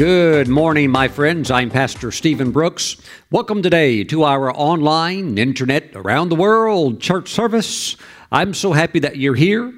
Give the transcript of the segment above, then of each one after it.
Good morning, my friends. I'm Pastor Stephen Brooks. Welcome today to our online, internet, around the world church service. I'm so happy that you're here,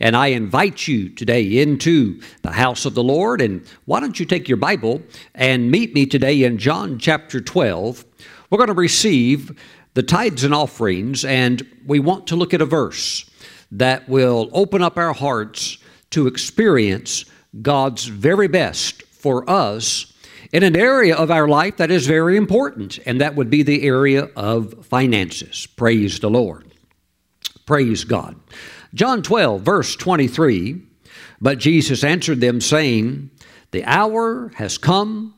and I invite you today into the house of the Lord. And why don't you take your Bible and meet me today in John chapter 12? We're going to receive the tithes and offerings, and we want to look at a verse that will open up our hearts to experience God's very best for us in an area of our life that is very important, and that would be the area of finances. Praise the Lord. Praise God. John 12, verse 23 But Jesus answered them, saying, The hour has come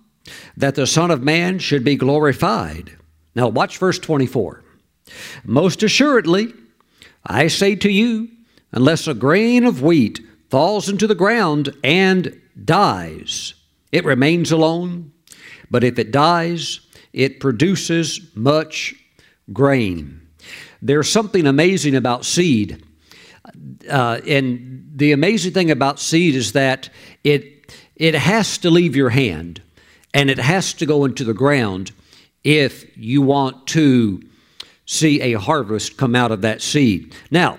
that the Son of Man should be glorified. Now, watch verse 24. Most assuredly, I say to you, unless a grain of wheat falls into the ground and dies, it remains alone, but if it dies, it produces much grain. There's something amazing about seed. Uh, and the amazing thing about seed is that it, it has to leave your hand and it has to go into the ground if you want to see a harvest come out of that seed. Now,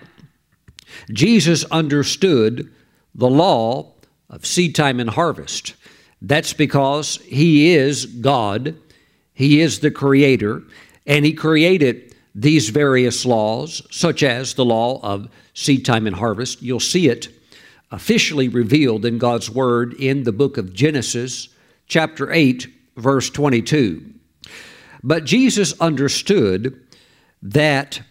Jesus understood the law of seed time and harvest. That's because He is God, He is the Creator, and He created these various laws, such as the law of seed time and harvest. You'll see it officially revealed in God's Word in the book of Genesis, chapter 8, verse 22. But Jesus understood that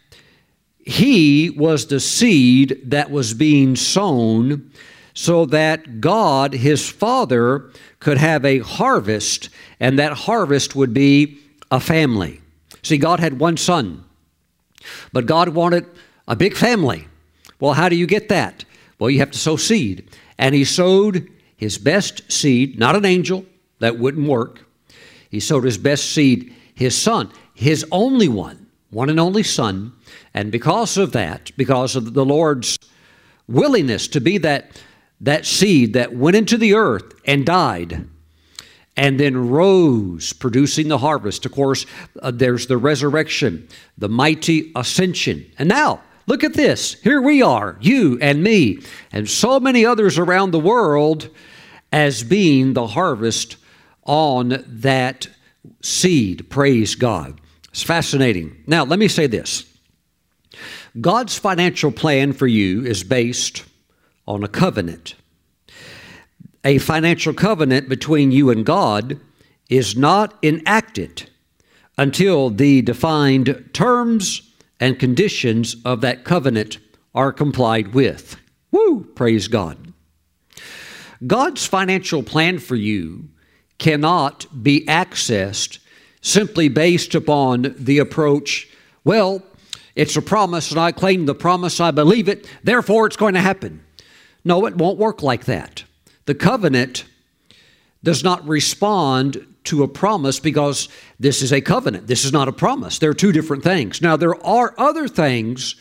he was the seed that was being sown so that God, his Father, could have a harvest, and that harvest would be a family. See, God had one son, but God wanted a big family. Well, how do you get that? Well, you have to sow seed. And he sowed his best seed, not an angel, that wouldn't work. He sowed his best seed, his son, his only one, one and only son. And because of that, because of the Lord's willingness to be that that seed that went into the earth and died and then rose, producing the harvest. Of course, uh, there's the resurrection, the mighty ascension. And now, look at this. Here we are, you and me, and so many others around the world, as being the harvest on that seed. Praise God. It's fascinating. Now, let me say this God's financial plan for you is based on a covenant. A financial covenant between you and God is not enacted until the defined terms and conditions of that covenant are complied with. Woo! Praise God. God's financial plan for you cannot be accessed simply based upon the approach, well, it's a promise and I claim the promise, I believe it, therefore it's going to happen. No, it won't work like that. The covenant does not respond to a promise because this is a covenant. This is not a promise. There are two different things. Now, there are other things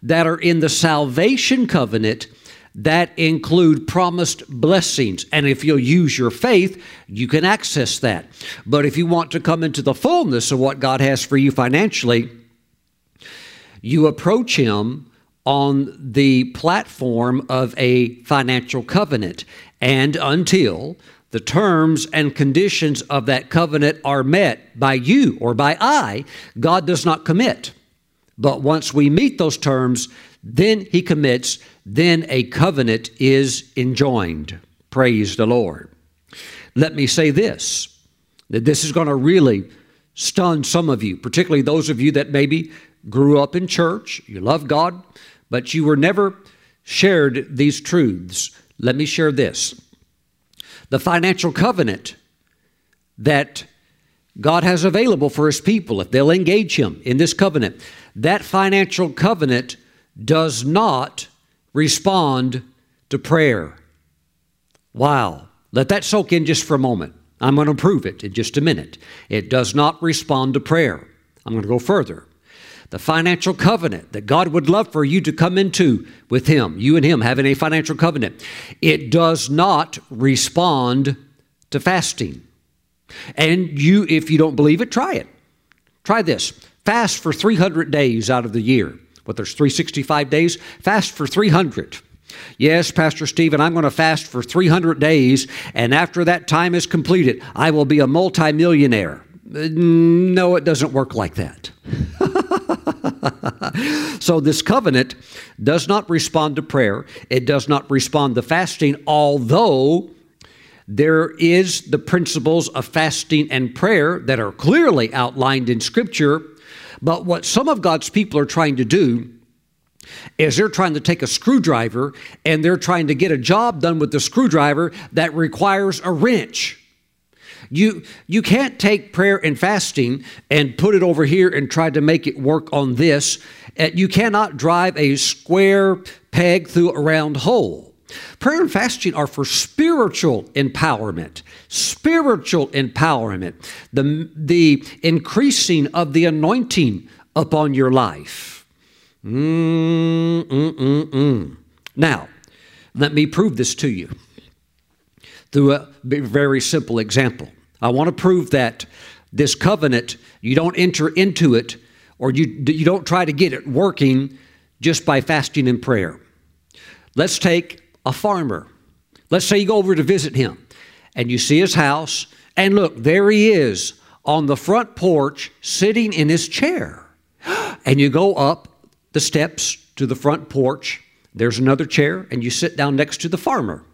that are in the salvation covenant that include promised blessings. And if you'll use your faith, you can access that. But if you want to come into the fullness of what God has for you financially, you approach Him on the platform of a financial covenant. And until the terms and conditions of that covenant are met by you or by I, God does not commit. But once we meet those terms, then He commits, then a covenant is enjoined. Praise the Lord. Let me say this that this is going to really stun some of you, particularly those of you that maybe grew up in church, you love God, but you were never shared these truths. Let me share this. The financial covenant that God has available for his people, if they'll engage him in this covenant, that financial covenant does not respond to prayer. Wow. Let that soak in just for a moment. I'm going to prove it in just a minute. It does not respond to prayer. I'm going to go further the financial covenant that God would love for you to come into with Him, you and Him having a financial covenant, it does not respond to fasting. And you, if you don't believe it, try it. Try this fast for 300 days out of the year. What, there's 365 days? Fast for 300. Yes, Pastor Stephen, I'm going to fast for 300 days, and after that time is completed, I will be a multimillionaire. Uh, no, it doesn't work like that. so, this covenant does not respond to prayer, it does not respond to fasting, although there is the principles of fasting and prayer that are clearly outlined in Scripture. But what some of God's people are trying to do is they're trying to take a screwdriver and they're trying to get a job done with the screwdriver that requires a wrench. You, you can't take prayer and fasting and put it over here and try to make it work on this. Uh, you cannot drive a square peg through a round hole. Prayer and fasting are for spiritual empowerment, spiritual empowerment, the, the increasing of the anointing upon your life. Mm, mm, mm, mm. Now, let me prove this to you through a very simple example. I want to prove that this covenant, you don't enter into it or you, you don't try to get it working just by fasting and prayer. Let's take a farmer. Let's say you go over to visit him and you see his house, and look, there he is on the front porch sitting in his chair. And you go up the steps to the front porch, there's another chair, and you sit down next to the farmer.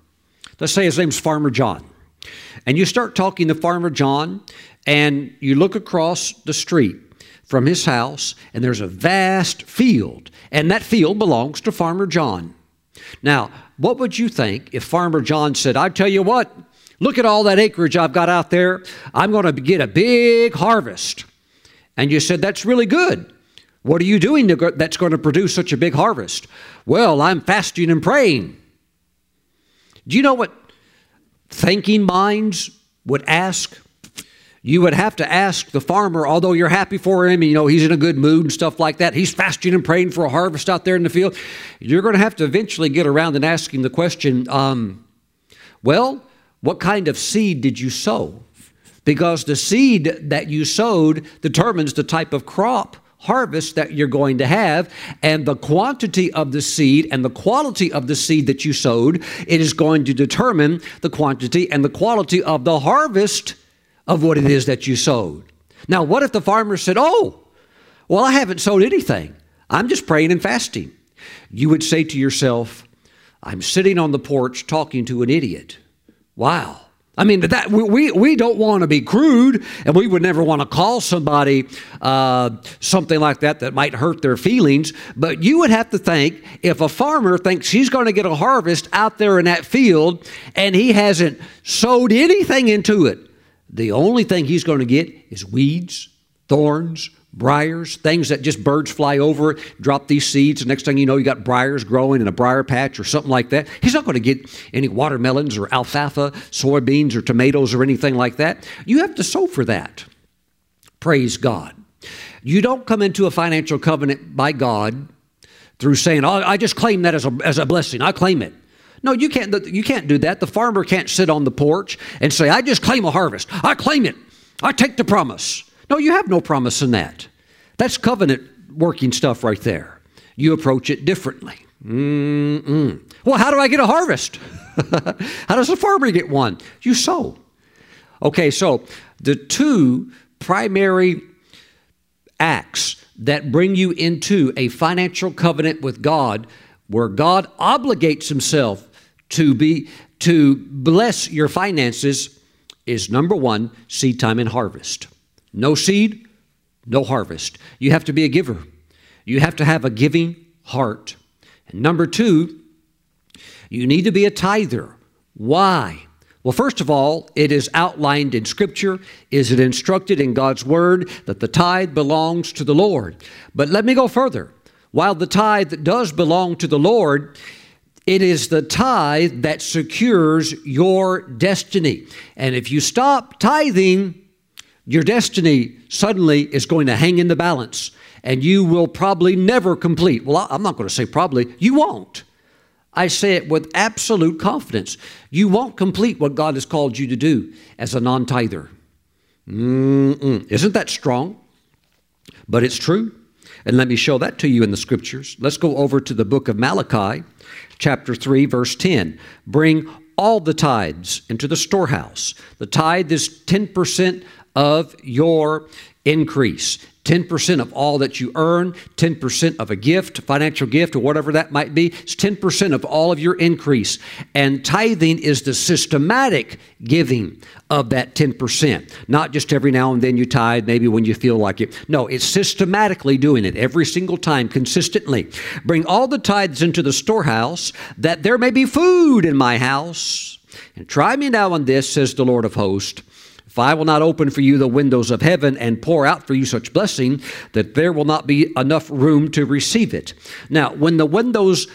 Let's say his name's Farmer John. And you start talking to Farmer John, and you look across the street from his house, and there's a vast field, and that field belongs to Farmer John. Now, what would you think if Farmer John said, I tell you what, look at all that acreage I've got out there. I'm going to get a big harvest. And you said, That's really good. What are you doing that's going to produce such a big harvest? Well, I'm fasting and praying. Do you know what thinking minds would ask? you would have to ask the farmer, although you're happy for him, you know, he's in a good mood and stuff like that. He's fasting and praying for a harvest out there in the field. You're going to have to eventually get around and asking the question, um, well, what kind of seed did you sow? Because the seed that you sowed determines the type of crop harvest that you're going to have and the quantity of the seed and the quality of the seed that you sowed it is going to determine the quantity and the quality of the harvest of what it is that you sowed. Now, what if the farmer said, Oh, well, I haven't sowed anything. I'm just praying and fasting. You would say to yourself, I'm sitting on the porch talking to an idiot. Wow. I mean, that we, we don't want to be crude, and we would never want to call somebody uh, something like that that might hurt their feelings. But you would have to think if a farmer thinks he's going to get a harvest out there in that field and he hasn't sowed anything into it, the only thing he's going to get is weeds, thorns, briars, things that just birds fly over, drop these seeds. The next thing you know, you got briars growing in a briar patch or something like that. He's not going to get any watermelons or alfalfa, soybeans or tomatoes or anything like that. You have to sow for that. Praise God. You don't come into a financial covenant by God through saying, oh, I just claim that as a, as a blessing. I claim it. No, you can't, you can't do that. The farmer can't sit on the porch and say, I just claim a harvest. I claim it. I take the promise. No, you have no promise in that. That's covenant working stuff right there. You approach it differently. Mm-mm. Well, how do I get a harvest? how does a farmer get one? You sow. Okay, so the two primary acts that bring you into a financial covenant with God where God obligates himself to be to bless your finances is number one seed time and harvest no seed no harvest you have to be a giver you have to have a giving heart and number two you need to be a tither why well, first of all, it is outlined in Scripture. Is it instructed in God's Word that the tithe belongs to the Lord? But let me go further. While the tithe does belong to the Lord, it is the tithe that secures your destiny. And if you stop tithing, your destiny suddenly is going to hang in the balance and you will probably never complete. Well, I'm not going to say probably, you won't. I say it with absolute confidence. You won't complete what God has called you to do as a non tither. Isn't that strong? But it's true. And let me show that to you in the scriptures. Let's go over to the book of Malachi, chapter 3, verse 10. Bring all the tithes into the storehouse. The tithe is 10% of your increase. 10% of all that you earn, 10% of a gift, financial gift, or whatever that might be, it's 10% of all of your increase. And tithing is the systematic giving of that 10%. Not just every now and then you tithe, maybe when you feel like it. No, it's systematically doing it every single time, consistently. Bring all the tithes into the storehouse, that there may be food in my house. And try me now on this, says the Lord of hosts if I will not open for you the windows of heaven and pour out for you such blessing that there will not be enough room to receive it. Now, when the windows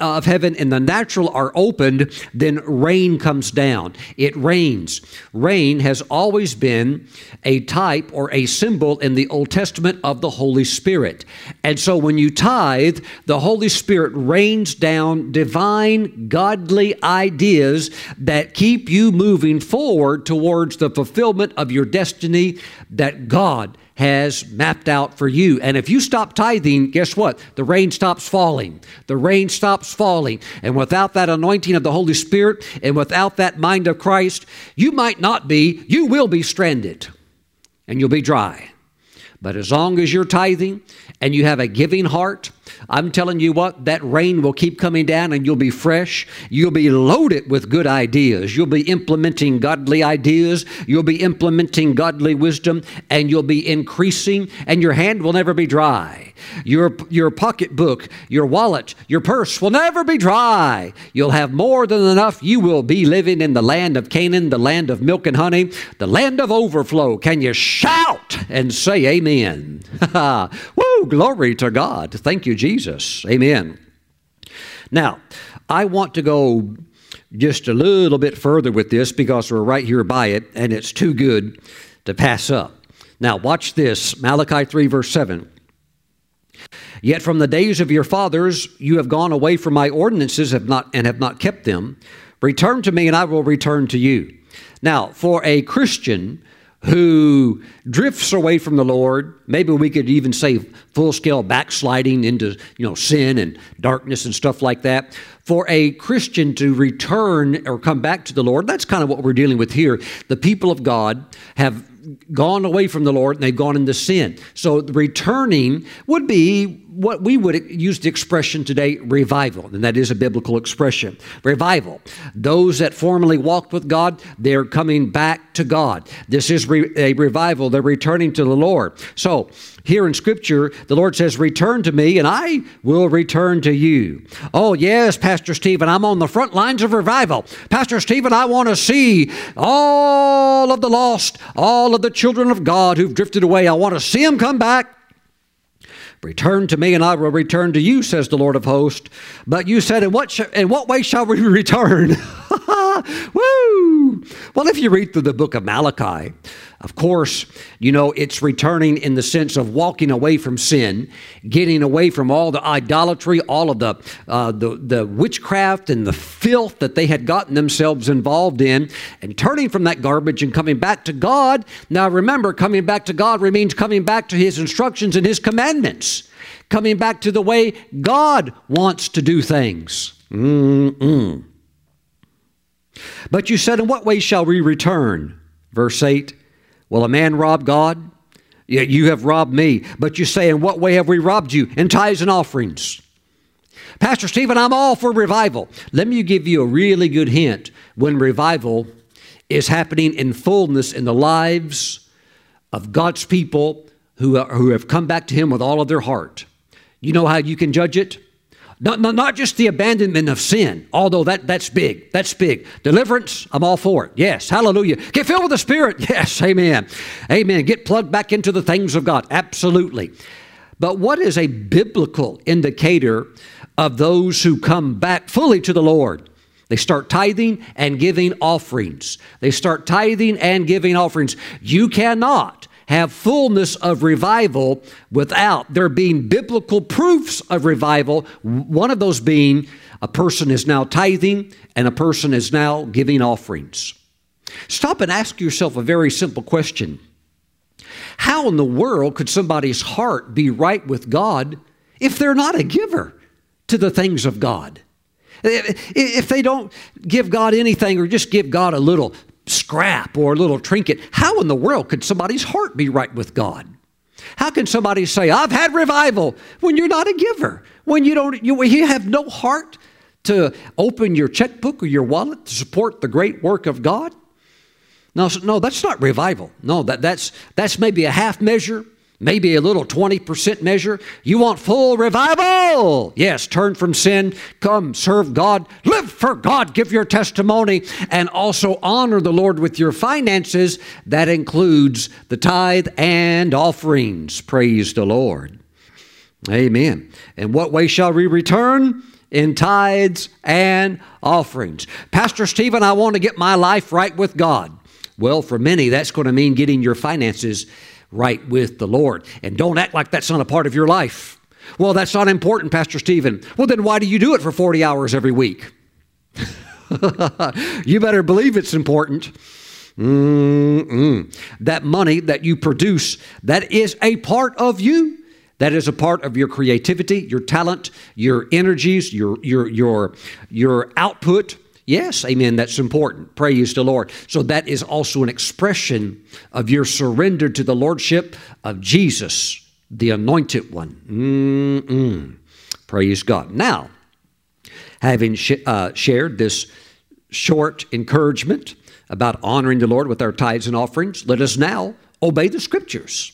of heaven and the natural are opened, then rain comes down. It rains. Rain has always been a type or a symbol in the Old Testament of the Holy Spirit. And so when you tithe, the Holy Spirit rains down divine, godly ideas that keep you moving forward towards the fulfillment of your destiny that God has mapped out for you. And if you stop tithing, guess what? The rain stops falling. The rain stops falling. And without that anointing of the Holy Spirit and without that mind of Christ, you might not be, you will be stranded and you'll be dry. But as long as you're tithing and you have a giving heart, I'm telling you what, that rain will keep coming down and you'll be fresh. You'll be loaded with good ideas. You'll be implementing godly ideas. You'll be implementing godly wisdom and you'll be increasing and your hand will never be dry. Your, your pocketbook, your wallet, your purse will never be dry. You'll have more than enough. You will be living in the land of Canaan, the land of milk and honey, the land of overflow. Can you shout and say amen? Woo, glory to God. Thank you, Jesus. Amen. Now, I want to go just a little bit further with this because we're right here by it and it's too good to pass up. Now, watch this Malachi 3, verse 7. Yet from the days of your fathers you have gone away from my ordinances have not, and have not kept them. Return to me, and I will return to you. Now, for a Christian who drifts away from the Lord, maybe we could even say full scale backsliding into you know sin and darkness and stuff like that. For a Christian to return or come back to the Lord, that's kind of what we're dealing with here. The people of God have gone away from the Lord and they've gone into sin. So returning would be what we would use the expression today revival, and that is a biblical expression. Revival. Those that formerly walked with God, they're coming back to God. This is re- a revival. They're returning to the Lord. So here in Scripture, the Lord says, Return to me, and I will return to you. Oh, yes, Pastor Stephen, I'm on the front lines of revival. Pastor Stephen, I want to see all of the lost, all of the children of God who've drifted away. I want to see them come back. Return to me, and I will return to you, says the Lord of hosts. But you said, In what, sh- in what way shall we return? Woo! Well, if you read through the book of Malachi, of course, you know, it's returning in the sense of walking away from sin, getting away from all the idolatry, all of the, uh, the, the witchcraft and the filth that they had gotten themselves involved in, and turning from that garbage and coming back to God. Now, remember, coming back to God means coming back to His instructions and His commandments, coming back to the way God wants to do things. Mm-mm. But you said, In what way shall we return? Verse 8 Will a man rob God? You have robbed me. But you say, In what way have we robbed you? In tithes and offerings. Pastor Stephen, I'm all for revival. Let me give you a really good hint when revival is happening in fullness in the lives of God's people who, are, who have come back to Him with all of their heart. You know how you can judge it? Not, not, not just the abandonment of sin, although that, that's big. That's big. Deliverance, I'm all for it. Yes, hallelujah. Get filled with the Spirit. Yes, amen. Amen. Get plugged back into the things of God. Absolutely. But what is a biblical indicator of those who come back fully to the Lord? They start tithing and giving offerings. They start tithing and giving offerings. You cannot have fullness of revival without there being biblical proofs of revival, one of those being a person is now tithing and a person is now giving offerings. Stop and ask yourself a very simple question How in the world could somebody's heart be right with God if they're not a giver to the things of God? If they don't give God anything or just give God a little scrap or a little trinket, how in the world could somebody's heart be right with God? How can somebody say, I've had revival when you're not a giver? When you don't, you, you have no heart to open your checkbook or your wallet to support the great work of God? No, no, that's not revival. No, that, that's, that's maybe a half measure maybe a little 20% measure. You want full revival? Yes, turn from sin, come serve God, live for God, give your testimony, and also honor the Lord with your finances. That includes the tithe and offerings. Praise the Lord. Amen. In what way shall we return? In tithes and offerings. Pastor Stephen, I want to get my life right with God. Well, for many, that's going to mean getting your finances right with the Lord. And don't act like that's not a part of your life. Well, that's not important, Pastor Stephen. Well, then why do you do it for 40 hours every week? you better believe it's important. Mm-mm. That money that you produce, that is a part of you. That is a part of your creativity, your talent, your energies, your your your your output. Yes, amen. That's important. Praise the Lord. So that is also an expression of your surrender to the Lordship of Jesus, the anointed one. Mm-mm. Praise God. Now, having sh- uh, shared this short encouragement about honoring the Lord with our tithes and offerings, let us now obey the scriptures.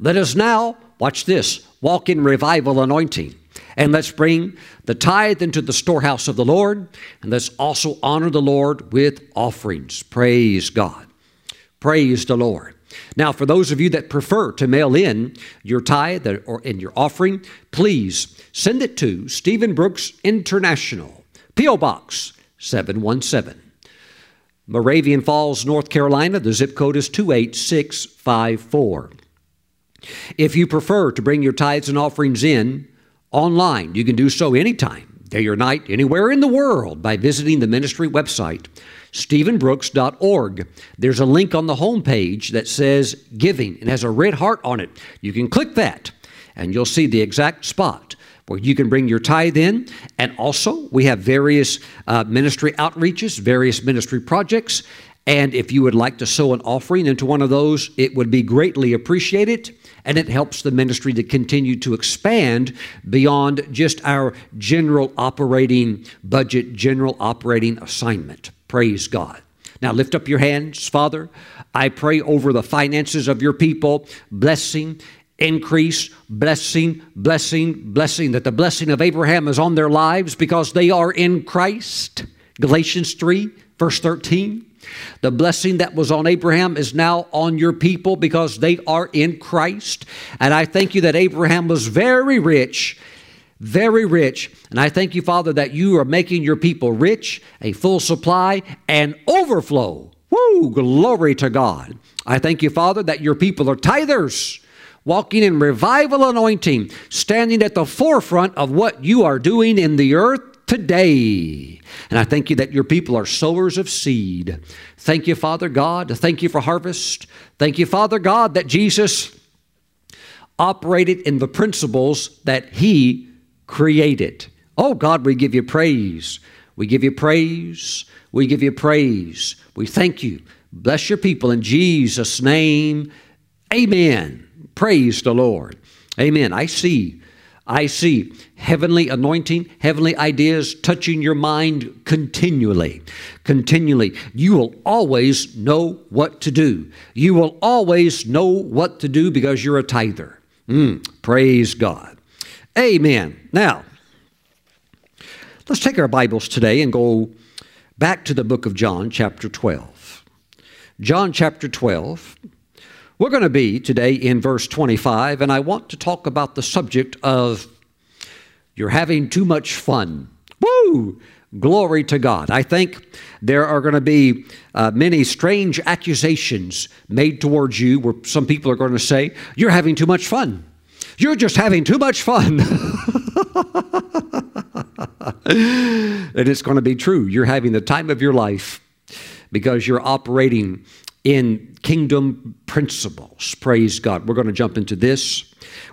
Let us now, watch this, walk in revival anointing. And let's bring the tithe into the storehouse of the Lord, and let's also honor the Lord with offerings. Praise God. Praise the Lord. Now, for those of you that prefer to mail in your tithe or in your offering, please send it to Stephen Brooks International, P.O. Box 717. Moravian Falls, North Carolina. The zip code is 28654. If you prefer to bring your tithes and offerings in online. You can do so anytime, day or night, anywhere in the world by visiting the ministry website, stephenbrooks.org. There's a link on the homepage that says Giving and has a red heart on it. You can click that and you'll see the exact spot where you can bring your tithe in. And also, we have various uh, ministry outreaches, various ministry projects. And if you would like to sow an offering into one of those, it would be greatly appreciated and it helps the ministry to continue to expand beyond just our general operating budget, general operating assignment. Praise God. Now lift up your hands, Father. I pray over the finances of your people, blessing, increase, blessing, blessing, blessing, that the blessing of Abraham is on their lives because they are in Christ. Galatians 3, verse 13. The blessing that was on Abraham is now on your people because they are in Christ. And I thank you that Abraham was very rich, very rich. And I thank you, Father, that you are making your people rich, a full supply, and overflow. Woo! Glory to God. I thank you, Father, that your people are tithers walking in revival anointing, standing at the forefront of what you are doing in the earth today. And I thank you that your people are sowers of seed. Thank you, Father God. Thank you for harvest. Thank you, Father God, that Jesus operated in the principles that He created. Oh, God, we give you praise. We give you praise. We give you praise. We thank you. Bless your people in Jesus' name. Amen. Praise the Lord. Amen. I see I see heavenly anointing, heavenly ideas touching your mind continually. Continually. You will always know what to do. You will always know what to do because you're a tither. Mm, praise God. Amen. Now, let's take our Bibles today and go back to the book of John, chapter 12. John, chapter 12. We're going to be today in verse 25, and I want to talk about the subject of you're having too much fun. Woo! Glory to God. I think there are going to be uh, many strange accusations made towards you where some people are going to say, You're having too much fun. You're just having too much fun. and it's going to be true. You're having the time of your life because you're operating in kingdom principles. Praise God. We're going to jump into this.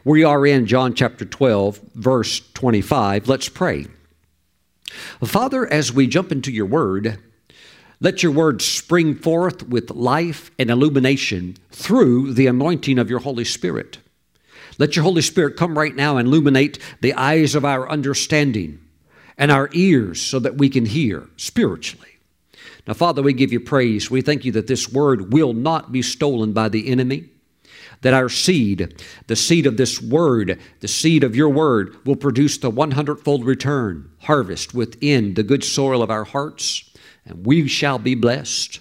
We are in John chapter 12, verse 25. Let's pray. Father, as we jump into your word, let your word spring forth with life and illumination through the anointing of your Holy Spirit. Let your Holy Spirit come right now and illuminate the eyes of our understanding and our ears so that we can hear spiritually. Now, Father, we give you praise. We thank you that this word will not be stolen by the enemy, that our seed, the seed of this word, the seed of your word, will produce the 100 fold return, harvest within the good soil of our hearts, and we shall be blessed,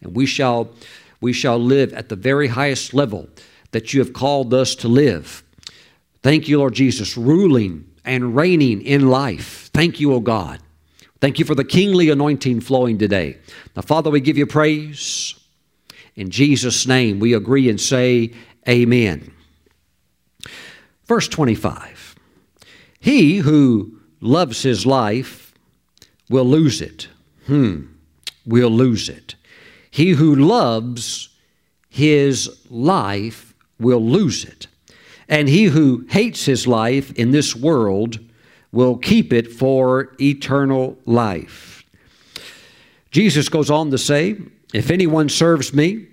and we shall, we shall live at the very highest level that you have called us to live. Thank you, Lord Jesus, ruling and reigning in life. Thank you, O God. Thank you for the kingly anointing flowing today. Now, Father, we give you praise. In Jesus' name, we agree and say, Amen. Verse 25 He who loves his life will lose it. Hmm, will lose it. He who loves his life will lose it. And he who hates his life in this world will keep it for eternal life. Jesus goes on to say, If anyone serves me,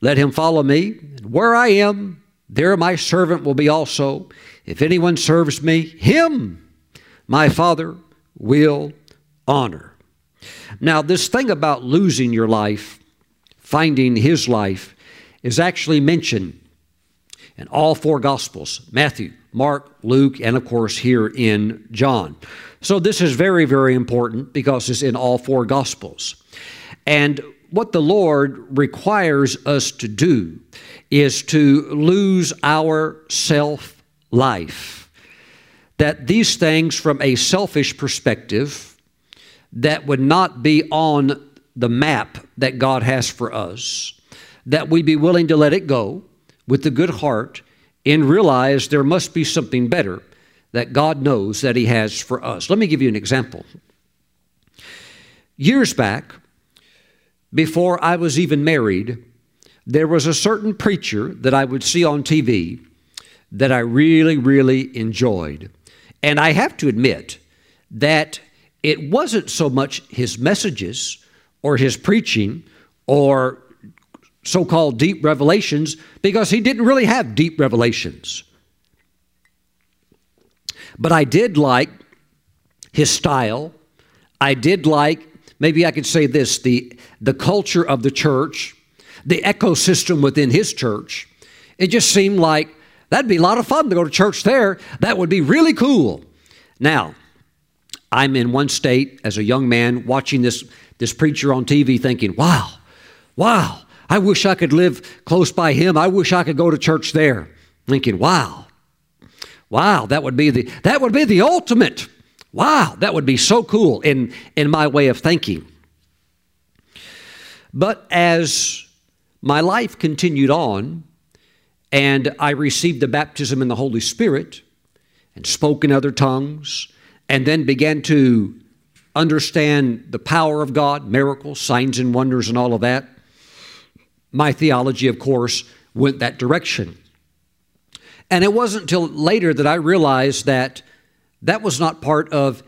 let him follow me. Where I am, there my servant will be also. If anyone serves me, him my Father will honor. Now, this thing about losing your life, finding his life, is actually mentioned in all four Gospels Matthew, Mark, Luke, and of course here in John. So this is very, very important because it's in all four Gospels. And what the Lord requires us to do is to lose our self life. That these things, from a selfish perspective, that would not be on the map that God has for us, that we be willing to let it go with a good heart and realize there must be something better that God knows that He has for us. Let me give you an example. Years back, before I was even married, there was a certain preacher that I would see on TV that I really, really enjoyed. And I have to admit that it wasn't so much his messages or his preaching or so called deep revelations because he didn't really have deep revelations. But I did like his style. I did like, maybe I could say this, the, the culture of the church, the ecosystem within his church. It just seemed like that'd be a lot of fun to go to church there. That would be really cool. Now, I'm in one state as a young man watching this, this preacher on TV thinking, wow, wow, I wish I could live close by him. I wish I could go to church there. Thinking, wow, wow, that would be the that would be the ultimate. Wow, that would be so cool in, in my way of thinking. But as my life continued on, and I received the baptism in the Holy Spirit and spoke in other tongues, and then began to understand the power of God, miracles, signs, and wonders, and all of that my theology, of course, went that direction. And it wasn't until later that I realized that that was not part of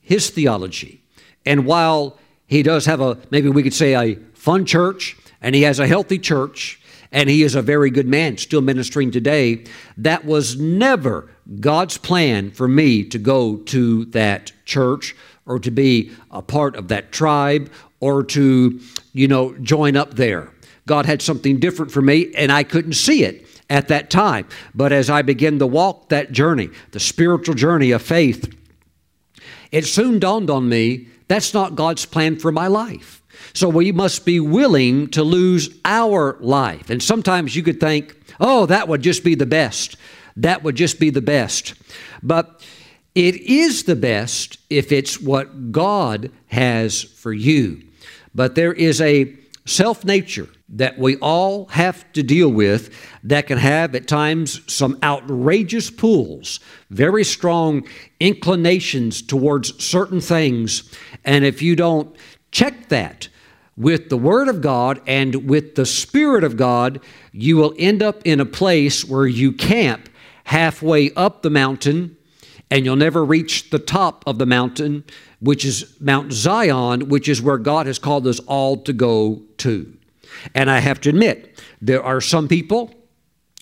his theology. And while he does have a, maybe we could say, a fun church, and he has a healthy church, and he is a very good man, still ministering today, that was never God's plan for me to go to that church or to be a part of that tribe or to, you know, join up there. God had something different for me, and I couldn't see it at that time. But as I began to walk that journey, the spiritual journey of faith, it soon dawned on me that's not God's plan for my life. So we must be willing to lose our life. And sometimes you could think, oh, that would just be the best. That would just be the best. But it is the best if it's what God has for you. But there is a self nature that we all have to deal with that can have at times some outrageous pulls, very strong inclinations towards certain things. And if you don't check that with the Word of God and with the Spirit of God, you will end up in a place where you camp halfway up the mountain and you'll never reach the top of the mountain, which is Mount Zion, which is where God has called us all to go to. And I have to admit, there are some people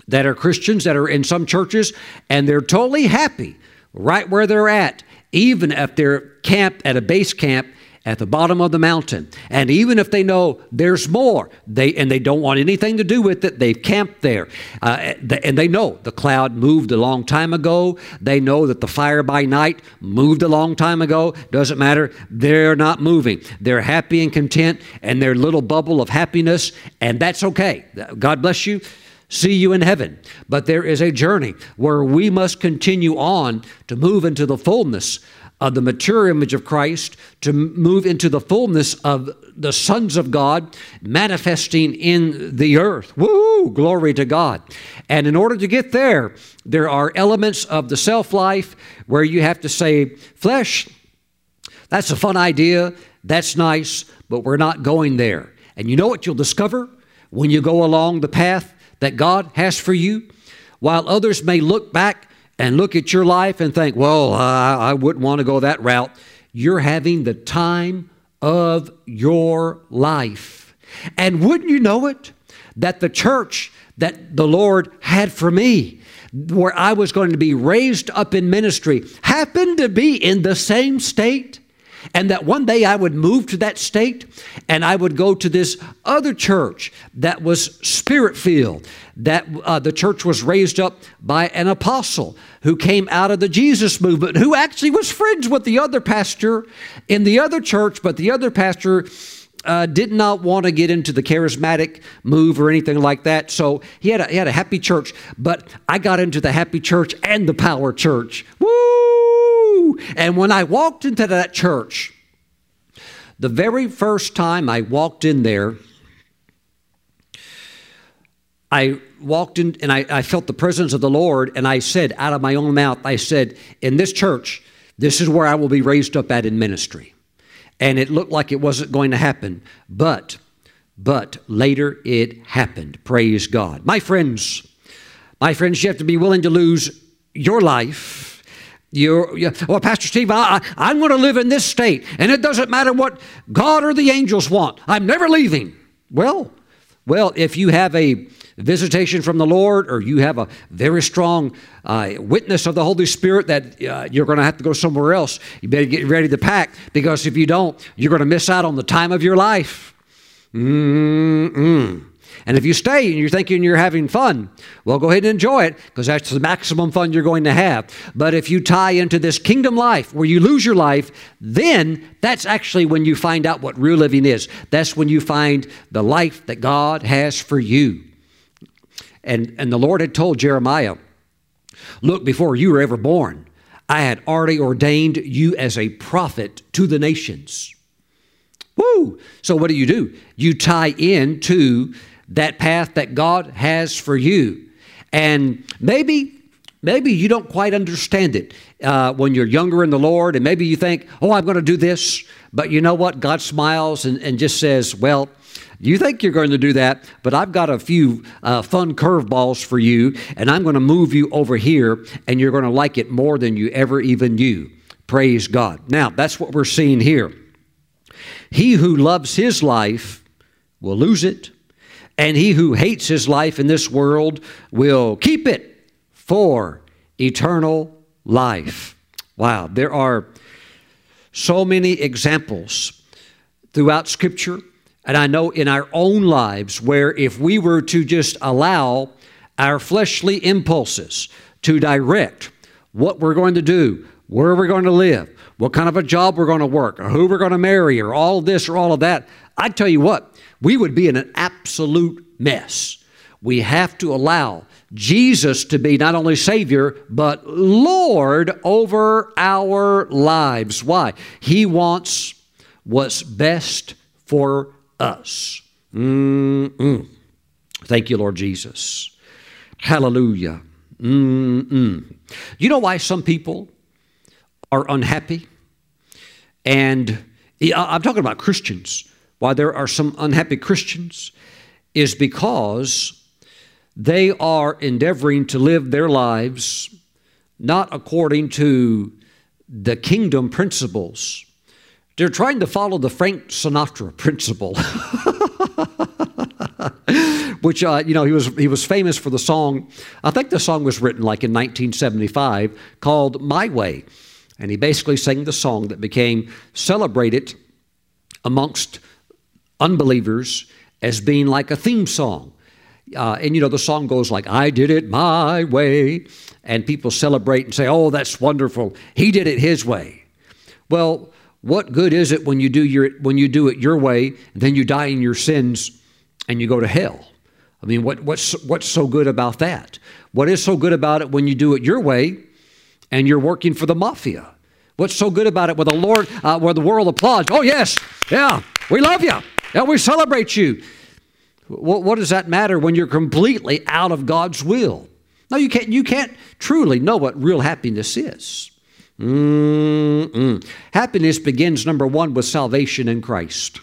that are Christians that are in some churches and they're totally happy right where they're at, even if they're camped at a base camp at the bottom of the mountain. And even if they know there's more, they and they don't want anything to do with it, they've camped there. Uh, and they know the cloud moved a long time ago. They know that the fire by night moved a long time ago. Doesn't matter. They're not moving. They're happy and content and their little bubble of happiness, and that's okay. God bless you see you in heaven. But there is a journey where we must continue on to move into the fullness of the mature image of Christ, to move into the fullness of the sons of God manifesting in the earth. Woo! Glory to God. And in order to get there, there are elements of the self life where you have to say, flesh, that's a fun idea, that's nice, but we're not going there. And you know what you'll discover when you go along the path that God has for you? While others may look back and look at your life and think, well, I, I wouldn't want to go that route, you're having the time of your life. And wouldn't you know it? That the church that the Lord had for me, where I was going to be raised up in ministry, happened to be in the same state and that one day I would move to that state and I would go to this other church that was spirit filled. That uh, the church was raised up by an apostle who came out of the Jesus movement, who actually was friends with the other pastor in the other church, but the other pastor. Uh, did not want to get into the charismatic move or anything like that. So he had a, he had a happy church, but I got into the happy church and the power church. Woo! And when I walked into that church, the very first time I walked in there, I walked in and I, I, felt the presence of the Lord, and I said out of my own mouth, I said, In this church, this is where I will be raised up at in ministry. And it looked like it wasn't going to happen, but, but later it happened. Praise God. My friends, my friends, you have to be willing to lose your life you're, you, well, Pastor Steve, I, I, I'm going to live in this state, and it doesn't matter what God or the angels want. I'm never leaving. Well, well, if you have a visitation from the Lord, or you have a very strong uh, witness of the Holy Spirit that uh, you're going to have to go somewhere else, you better get ready to pack because if you don't, you're going to miss out on the time of your life. Mm-mm. And if you stay and you're thinking you're having fun, well, go ahead and enjoy it because that's the maximum fun you're going to have. But if you tie into this kingdom life where you lose your life, then that's actually when you find out what real living is. That's when you find the life that God has for you. And, and the Lord had told Jeremiah, Look, before you were ever born, I had already ordained you as a prophet to the nations. Woo! So what do you do? You tie in to that path that God has for you. And maybe maybe you don't quite understand it uh, when you're younger in the Lord, and maybe you think, oh, I'm going to do this. But you know what? God smiles and, and just says, well, you think you're going to do that, but I've got a few uh, fun curveballs for you, and I'm going to move you over here, and you're going to like it more than you ever even knew. Praise God. Now, that's what we're seeing here. He who loves his life will lose it, and he who hates his life in this world will keep it for eternal life. Wow, there are so many examples throughout Scripture, and I know in our own lives where if we were to just allow our fleshly impulses to direct what we're going to do, where we're going to live, what kind of a job we're going to work, or who we're going to marry, or all of this or all of that, I tell you what, we would be in an absolute mess. We have to allow Jesus to be not only Savior, but Lord over our lives. Why? He wants what's best for us. Mm-mm. Thank you, Lord Jesus. Hallelujah. Mm-mm. You know why some people are unhappy? And I'm talking about Christians. Why there are some unhappy Christians is because they are endeavoring to live their lives not according to the kingdom principles. They're trying to follow the Frank Sinatra principle. Which uh, you know he was he was famous for the song. I think the song was written like in 1975 called "My Way," and he basically sang the song that became celebrated amongst unbelievers as being like a theme song. Uh, and you know, the song goes like, I did it my way. And people celebrate and say, oh, that's wonderful. He did it his way. Well, what good is it when you do, your, when you do it your way, and then you die in your sins and you go to hell? I mean, what, what's, what's so good about that? What is so good about it when you do it your way and you're working for the mafia? What's so good about it where the Lord, uh, where the world applauds? Oh, yes, yeah, we love you. Yeah, we celebrate you. What, what does that matter when you're completely out of God's will? No, you can't, you can't truly know what real happiness is. Mm-mm. Happiness begins, number one, with salvation in Christ.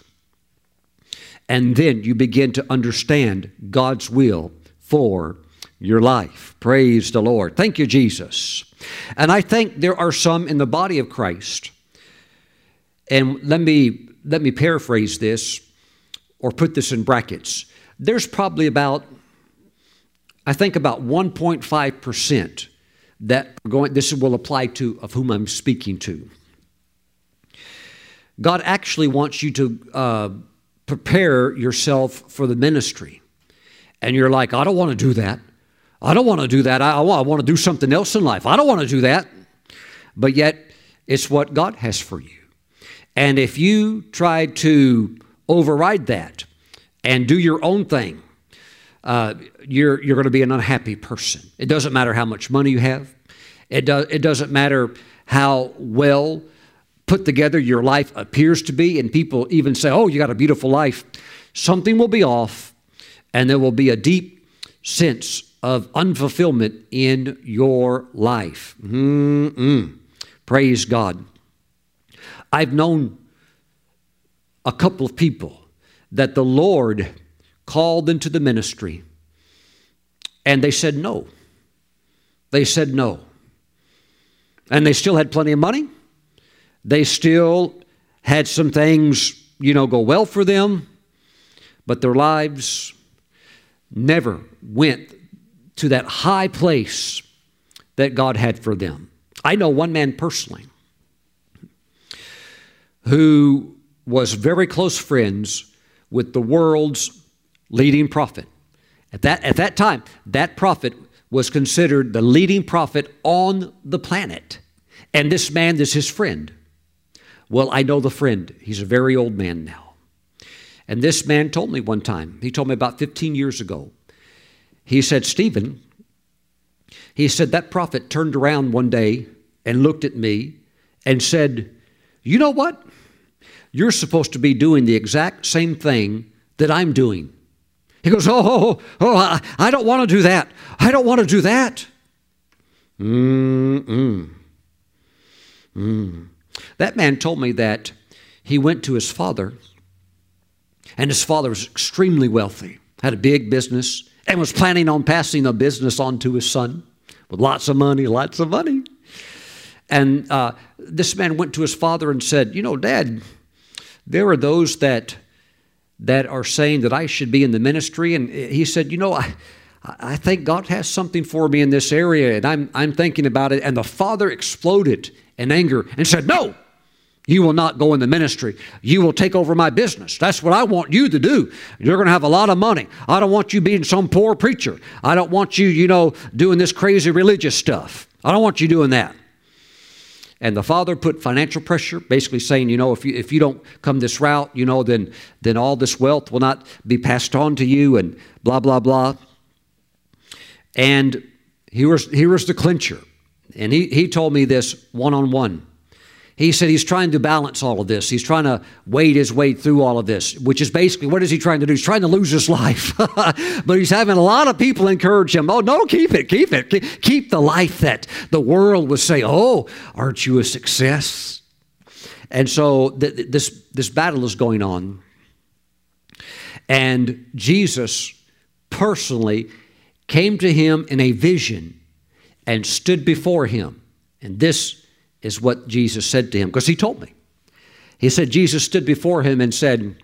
And then you begin to understand God's will for your life. Praise the Lord. Thank you, Jesus. And I think there are some in the body of Christ. And let me let me paraphrase this or put this in brackets there's probably about, I think about 1.5% that going, this will apply to of whom I'm speaking to. God actually wants you to uh, prepare yourself for the ministry. And you're like, I don't want to do that. I don't want to do that. I, I want to do something else in life. I don't want to do that. But yet, it's what God has for you. And if you try to override that, and do your own thing, uh, you're, you're going to be an unhappy person. It doesn't matter how much money you have, it, do, it doesn't matter how well put together your life appears to be, and people even say, Oh, you got a beautiful life. Something will be off, and there will be a deep sense of unfulfillment in your life. Mm-mm. Praise God. I've known a couple of people that the Lord called into the ministry. And they said no. They said no. And they still had plenty of money. They still had some things, you know, go well for them. But their lives never went to that high place that God had for them. I know one man personally who was very close friends with the world's leading prophet. At that, at that time, that prophet was considered the leading prophet on the planet. And this man is his friend. Well, I know the friend. He's a very old man now. And this man told me one time, he told me about 15 years ago, he said, Stephen, he said, that prophet turned around one day and looked at me and said, You know what? You're supposed to be doing the exact same thing that I'm doing. He goes, Oh, oh, oh, I, I don't want to do that. I don't want to do that. Mm-mm. Mm. That man told me that he went to his father, and his father was extremely wealthy, had a big business, and was planning on passing the business on to his son with lots of money, lots of money. And uh, this man went to his father and said, You know, Dad, there are those that that are saying that I should be in the ministry. And he said, You know, I, I think God has something for me in this area, and I'm, I'm thinking about it. And the father exploded in anger and said, No, you will not go in the ministry. You will take over my business. That's what I want you to do. You're going to have a lot of money. I don't want you being some poor preacher. I don't want you, you know, doing this crazy religious stuff. I don't want you doing that. And the father put financial pressure, basically saying, you know, if you, if you don't come this route, you know, then, then all this wealth will not be passed on to you and blah, blah, blah. And he was, he was the clincher. And he, he told me this one on one. He said he's trying to balance all of this. He's trying to wade his way through all of this, which is basically what is he trying to do? He's trying to lose his life. but he's having a lot of people encourage him. Oh, no, keep it, keep it. Keep the life that the world would say, oh, aren't you a success? And so th- this, this battle is going on. And Jesus personally came to him in a vision and stood before him. And this is what Jesus said to him, because he told me. He said, Jesus stood before him and said,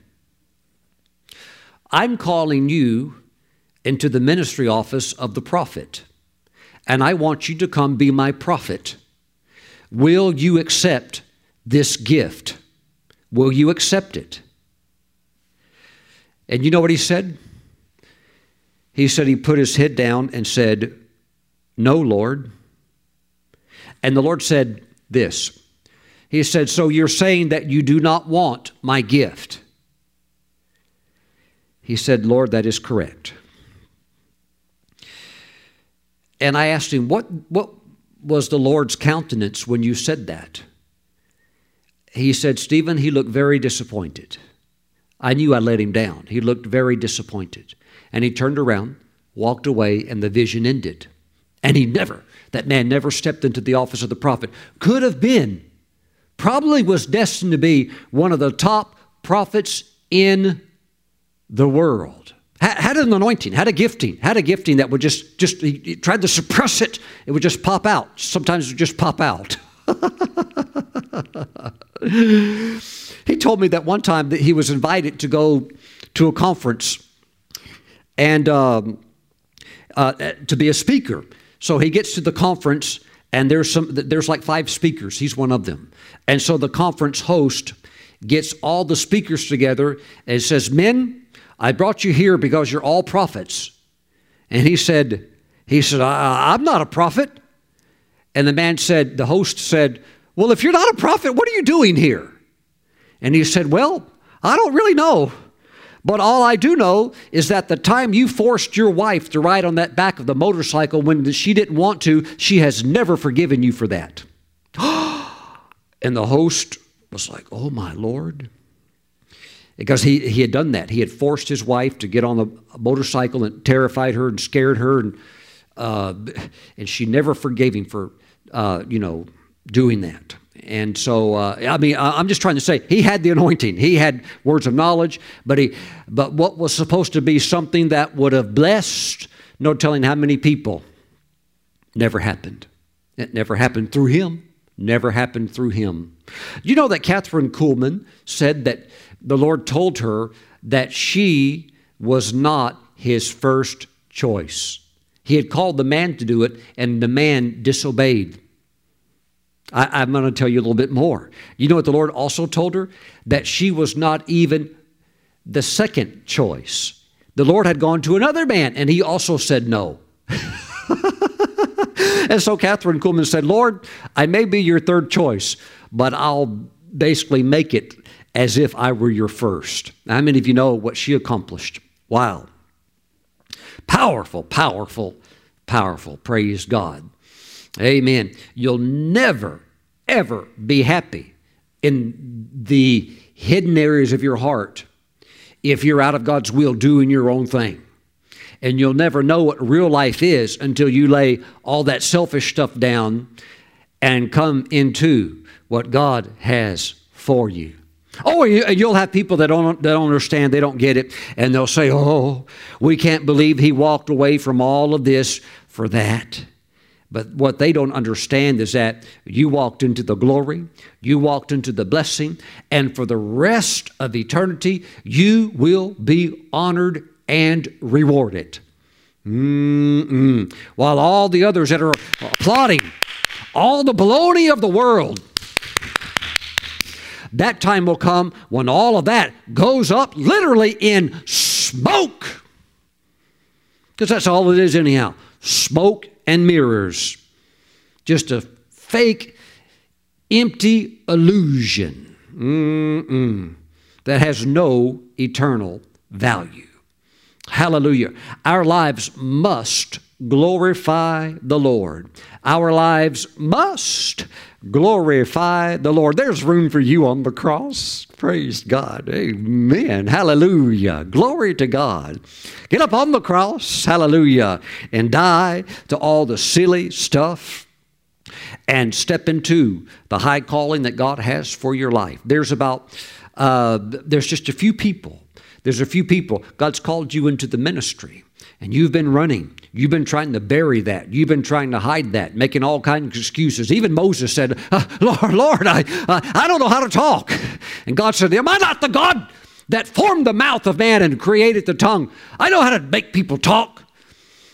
I'm calling you into the ministry office of the prophet, and I want you to come be my prophet. Will you accept this gift? Will you accept it? And you know what he said? He said he put his head down and said, No, Lord. And the Lord said, this. He said, So you're saying that you do not want my gift? He said, Lord, that is correct. And I asked him, What, what was the Lord's countenance when you said that? He said, Stephen, he looked very disappointed. I knew I let him down. He looked very disappointed. And he turned around, walked away, and the vision ended. And he never, that man never stepped into the office of the prophet. Could have been, probably was destined to be one of the top prophets in the world. Had an anointing, had a gifting, had a gifting that would just, just he, he tried to suppress it, it would just pop out. Sometimes it would just pop out. he told me that one time that he was invited to go to a conference and um, uh, to be a speaker. So he gets to the conference, and there's some there's like five speakers. He's one of them. And so the conference host gets all the speakers together and says, "Men, I brought you here because you're all prophets." And he said, he said, "I'm not a prophet." And the man said, the host said, "Well, if you're not a prophet, what are you doing here?" And he said, "Well, I don't really know." But all I do know is that the time you forced your wife to ride on that back of the motorcycle when she didn't want to, she has never forgiven you for that. and the host was like, Oh, my Lord. Because he, he had done that. He had forced his wife to get on the motorcycle and terrified her and scared her. And, uh, and she never forgave him for, uh, you know, doing that. And so, uh, I mean, I'm just trying to say he had the anointing. He had words of knowledge, but he, but what was supposed to be something that would have blessed, no telling how many people, never happened. It never happened through him. Never happened through him. You know that Kathryn Kuhlman said that the Lord told her that she was not his first choice. He had called the man to do it, and the man disobeyed. I, am going to tell you a little bit more. You know what the Lord also told her? That she was not even the second choice. The Lord had gone to another man, and he also said no. and so Kathryn Kuhlman said, Lord, I may be your third choice, but I'll basically make it as if I were your first. How many of you know what she accomplished? Wow. Powerful, powerful, powerful. Praise God. Amen. You'll never, ever be happy in the hidden areas of your heart if you're out of God's will doing your own thing. And you'll never know what real life is until you lay all that selfish stuff down and come into what God has for you. Oh, you'll have people that don't, that don't understand, they don't get it, and they'll say, Oh, we can't believe he walked away from all of this for that. But what they don't understand is that you walked into the glory, you walked into the blessing, and for the rest of eternity, you will be honored and rewarded. Mm-mm. While all the others that are applauding, all the baloney of the world, that time will come when all of that goes up literally in smoke. Because that's all it is, anyhow smoke and mirrors. Just a fake, empty illusion Mm-mm. that has no eternal value. Hallelujah. Our lives must glorify the Lord. Our lives must glorify the Lord. There's room for you on the cross. Praise God. Amen. Hallelujah. Glory to God. Get up on the cross. Hallelujah. And die to all the silly stuff and step into the high calling that God has for your life. There's about, uh, there's just a few people. There's a few people. God's called you into the ministry and you've been running. You've been trying to bury that. You've been trying to hide that, making all kinds of excuses. Even Moses said, uh, Lord, Lord, I, uh, I don't know how to talk. And God said, Am I not the God that formed the mouth of man and created the tongue? I know how to make people talk.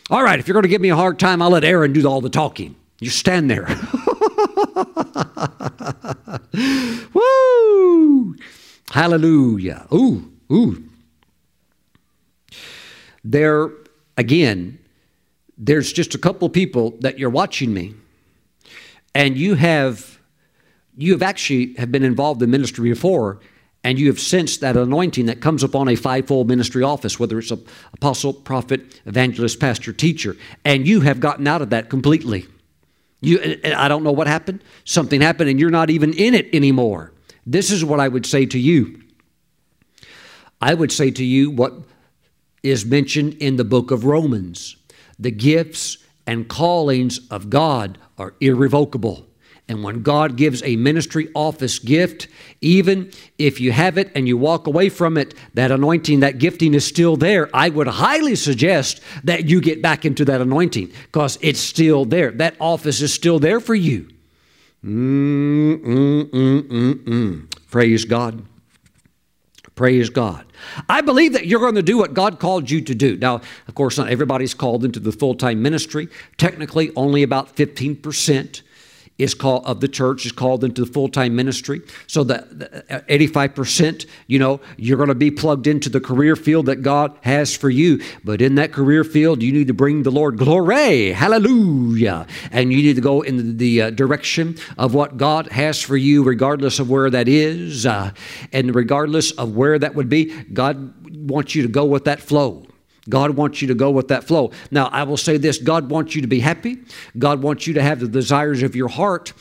All right, if you're going to give me a hard time, I'll let Aaron do all the talking. You stand there. Woo! Hallelujah. Ooh, ooh. There, again, there's just a couple people that you're watching me, and you have you have actually have been involved in ministry before, and you have sensed that anointing that comes upon a fivefold ministry office, whether it's apostle, prophet, evangelist, pastor, teacher, and you have gotten out of that completely. You, I don't know what happened. Something happened, and you're not even in it anymore. This is what I would say to you. I would say to you what is mentioned in the book of Romans. The gifts and callings of God are irrevocable. And when God gives a ministry office gift, even if you have it and you walk away from it, that anointing, that gifting is still there. I would highly suggest that you get back into that anointing because it's still there. That office is still there for you. Mm, mm, mm, mm, mm. Praise God. Praise God. I believe that you're going to do what God called you to do. Now, of course, not everybody's called into the full time ministry. Technically, only about 15% is called of the church is called into the full-time ministry. So that 85% you know you're going to be plugged into the career field that god has for you. But in that career field you need to bring the lord. Glory! Hallelujah! And you need to go in the, the uh, direction of what god has for you regardless of where that is uh, and regardless of where that would be god wants you to go with that flow God wants you to go with that flow. Now, I will say this God wants you to be happy, God wants you to have the desires of your heart,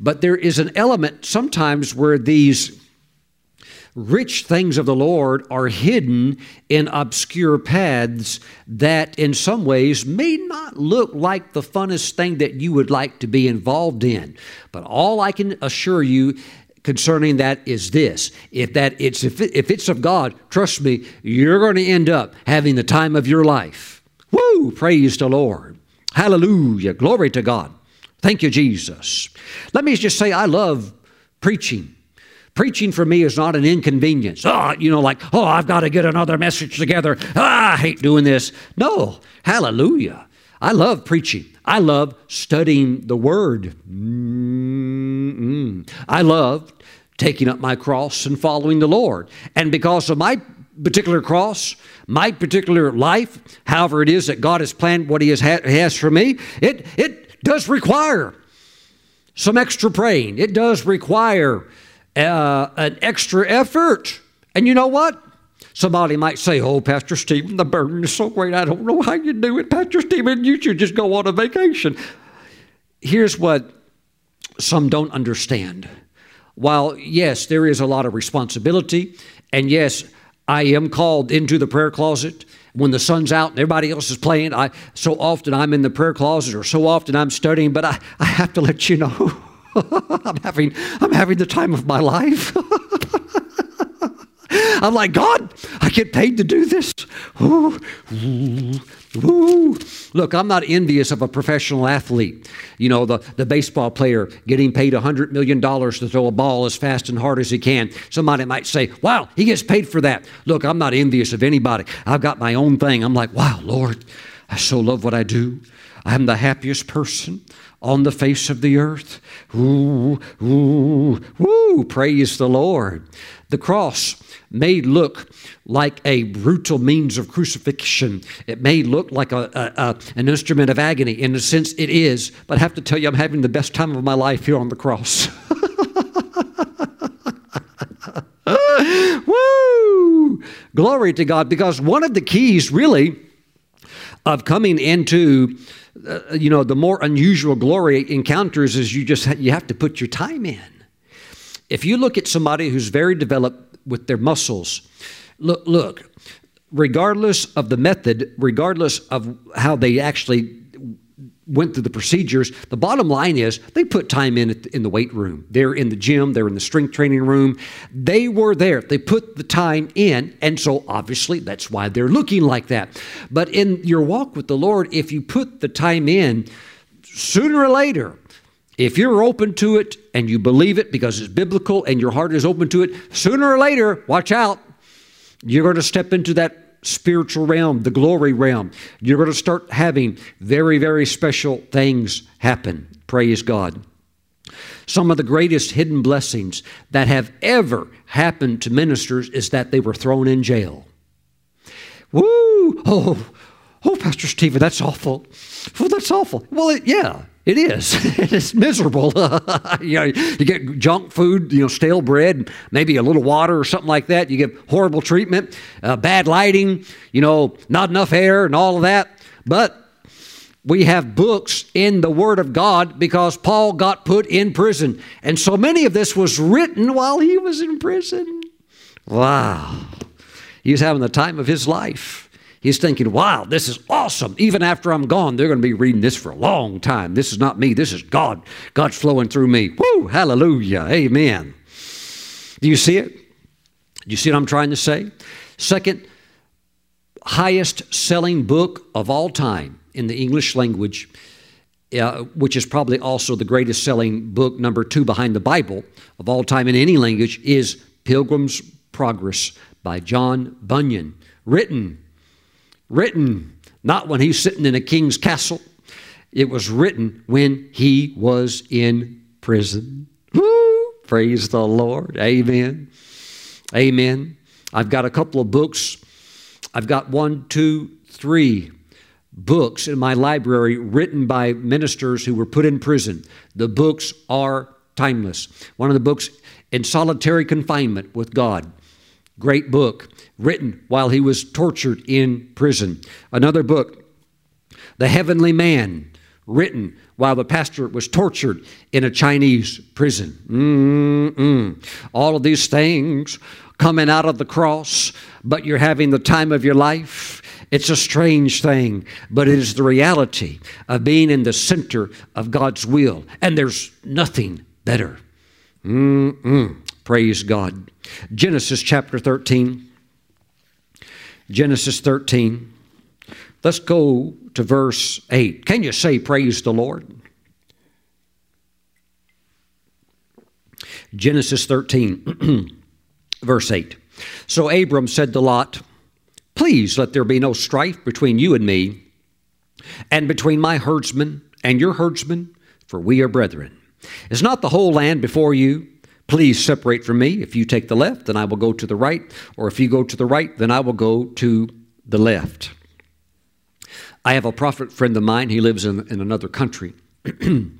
but there is an element sometimes where these rich things of the Lord are hidden in obscure paths that, in some ways, may not look like the funnest thing that you would like to be involved in. But all I can assure you concerning that is this if that it's if, it, if it's of god trust me you're going to end up having the time of your life woo praise the lord hallelujah glory to god thank you jesus let me just say i love preaching Preaching for me is not an inconvenience. Oh, you know, like, oh, I've got to get another message together. Ah, I hate doing this. No, hallelujah. I love preaching. I love studying the Word. Mm-mm. I love taking up my cross and following the Lord. And because of my particular cross, my particular life, however it is that God has planned what He has, has for me, it, it does require some extra praying. It does require uh, an extra effort. And you know what? Somebody might say, Oh, Pastor Stephen, the burden is so great. I don't know how you do it. Pastor Stephen, you should just go on a vacation. Here's what some don't understand. While, yes, there is a lot of responsibility, and yes, I am called into the prayer closet when the sun's out and everybody else is playing. I so often I'm in the prayer closet or so often I'm studying, but I, I have to let you know I'm having I'm having the time of my life. I'm like, God, I get paid to do this. Ooh, ooh, ooh. Look, I'm not envious of a professional athlete. You know, the, the baseball player getting paid $100 million to throw a ball as fast and hard as he can. Somebody might say, wow, he gets paid for that. Look, I'm not envious of anybody. I've got my own thing. I'm like, wow, Lord, I so love what I do. I'm the happiest person on the face of the earth. Ooh, ooh, ooh, praise the Lord. The cross may look like a brutal means of crucifixion. It may look like a, a, a, an instrument of agony. In a sense, it is. But I have to tell you, I'm having the best time of my life here on the cross. Woo! Glory to God. Because one of the keys, really, of coming into uh, you know the more unusual glory encounters is you just you have to put your time in if you look at somebody who's very developed with their muscles look look regardless of the method regardless of how they actually went through the procedures. The bottom line is they put time in in the weight room. They're in the gym, they're in the strength training room. They were there. They put the time in, and so obviously that's why they're looking like that. But in your walk with the Lord, if you put the time in, sooner or later, if you're open to it and you believe it because it's biblical and your heart is open to it, sooner or later, watch out, you're going to step into that spiritual realm, the glory realm. You're going to start having very, very special things happen. Praise God. Some of the greatest hidden blessings that have ever happened to ministers is that they were thrown in jail. Woo! Oh, oh, Pastor Stephen, that's awful. Oh, that's awful. Well, it, yeah, it is. it's miserable. you, know, you get junk food, you know, stale bread, maybe a little water or something like that. You get horrible treatment, uh, bad lighting, you know, not enough air and all of that. But we have books in the Word of God because Paul got put in prison. And so many of this was written while he was in prison. Wow. He was having the time of his life. He's thinking, wow, this is awesome. Even after I'm gone, they're going to be reading this for a long time. This is not me, this is God. God's flowing through me. Woo, hallelujah, amen. Do you see it? Do you see what I'm trying to say? Second highest selling book of all time in the English language, uh, which is probably also the greatest selling book, number two behind the Bible of all time in any language, is Pilgrim's Progress by John Bunyan, written written not when he's sitting in a king's castle, it was written when he was in prison. Woo! Praise the Lord. Amen. Amen. I've got a couple of books. I've got one, two, three books in my library written by ministers who were put in prison. The books are timeless. One of the books, In Solitary Confinement with God. Great book written while he was tortured in prison. Another book, The Heavenly Man, written while the pastor was tortured in a Chinese prison. Mm-mm. All of these things coming out of the cross, but you're having the time of your life. It's a strange thing, but it is the reality of being in the center of God's will, and there's nothing better. Mm-mm. Praise God. Genesis chapter 13. Genesis 13. Let's go to verse 8. Can you say, Praise the Lord? Genesis 13, verse 8. So Abram said to Lot, Please let there be no strife between you and me, and between my herdsmen and your herdsmen, for we are brethren. Is not the whole land before you? Please separate from me. If you take the left, then I will go to the right. Or if you go to the right, then I will go to the left. I have a prophet friend of mine. He lives in, in another country. and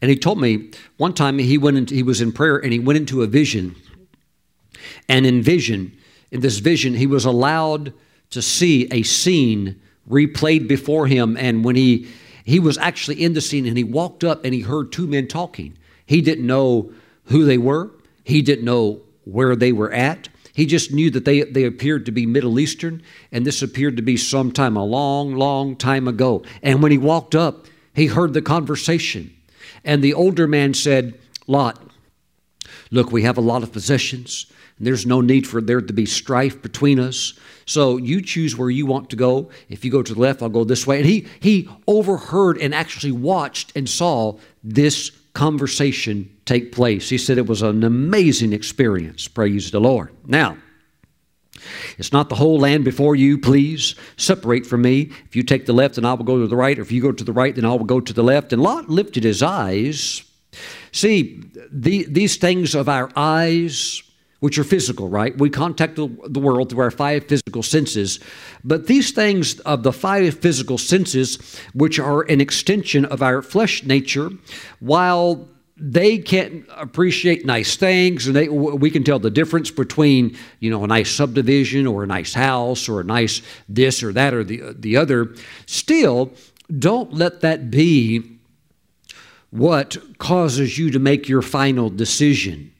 he told me one time he went into, he was in prayer and he went into a vision. And in vision, in this vision, he was allowed to see a scene replayed before him. And when he he was actually in the scene and he walked up and he heard two men talking. He didn't know who they were. He didn't know where they were at. He just knew that they, they appeared to be Middle Eastern, and this appeared to be sometime a long, long time ago. And when he walked up, he heard the conversation. And the older man said, Lot, look, we have a lot of possessions, and there's no need for there to be strife between us. So you choose where you want to go. If you go to the left, I'll go this way. And he, he overheard and actually watched and saw this conversation take place. He said it was an amazing experience. Praise the Lord. Now, it's not the whole land before you, please separate from me. If you take the left, then I will go to the right, or if you go to the right, then I will go to the left. And Lot lifted his eyes. See, the, these things of our eyes, which are physical, right? We contact the, world through our five physical senses. But these things of the five physical senses, which are an extension of our flesh nature, while they can't appreciate nice things and they, we can tell the difference between you know a nice subdivision or a nice house or a nice this or that or the, the other still don't let that be what causes you to make your final decision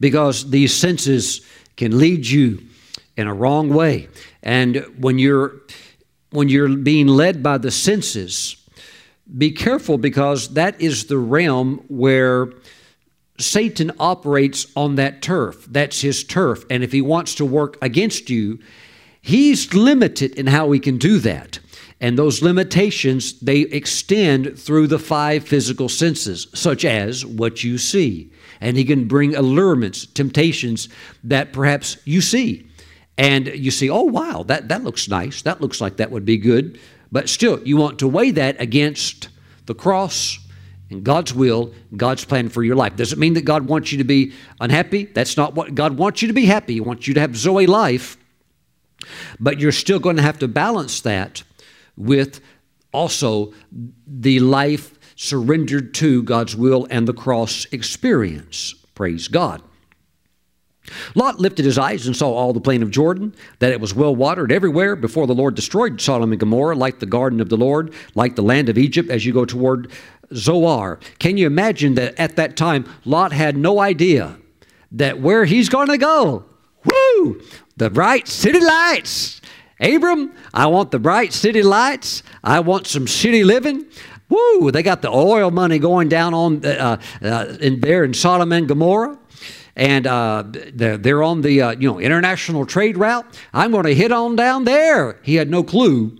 because these senses can lead you in a wrong way and when you're when you're being led by the senses be careful because that is the realm where Satan operates on that turf. That's his turf. And if he wants to work against you, he's limited in how he can do that. And those limitations, they extend through the five physical senses, such as what you see. And he can bring allurements, temptations that perhaps you see. And you see, oh, wow, that, that looks nice. That looks like that would be good. But still, you want to weigh that against the cross and God's will, God's plan for your life. Does it mean that God wants you to be unhappy? That's not what God wants you to be happy. He wants you to have Zoe life. But you're still going to have to balance that with also the life surrendered to God's will and the cross experience. Praise God. Lot lifted his eyes and saw all the plain of Jordan, that it was well watered everywhere before the Lord destroyed Sodom and Gomorrah, like the garden of the Lord, like the land of Egypt, as you go toward Zoar. Can you imagine that at that time, Lot had no idea that where he's going to go, whoo, the bright city lights. Abram, I want the bright city lights. I want some city living. Woo, they got the oil money going down on uh, uh, in there in Sodom and Gomorrah and uh, they're on the uh, you know international trade route. I'm going to hit on down there. He had no clue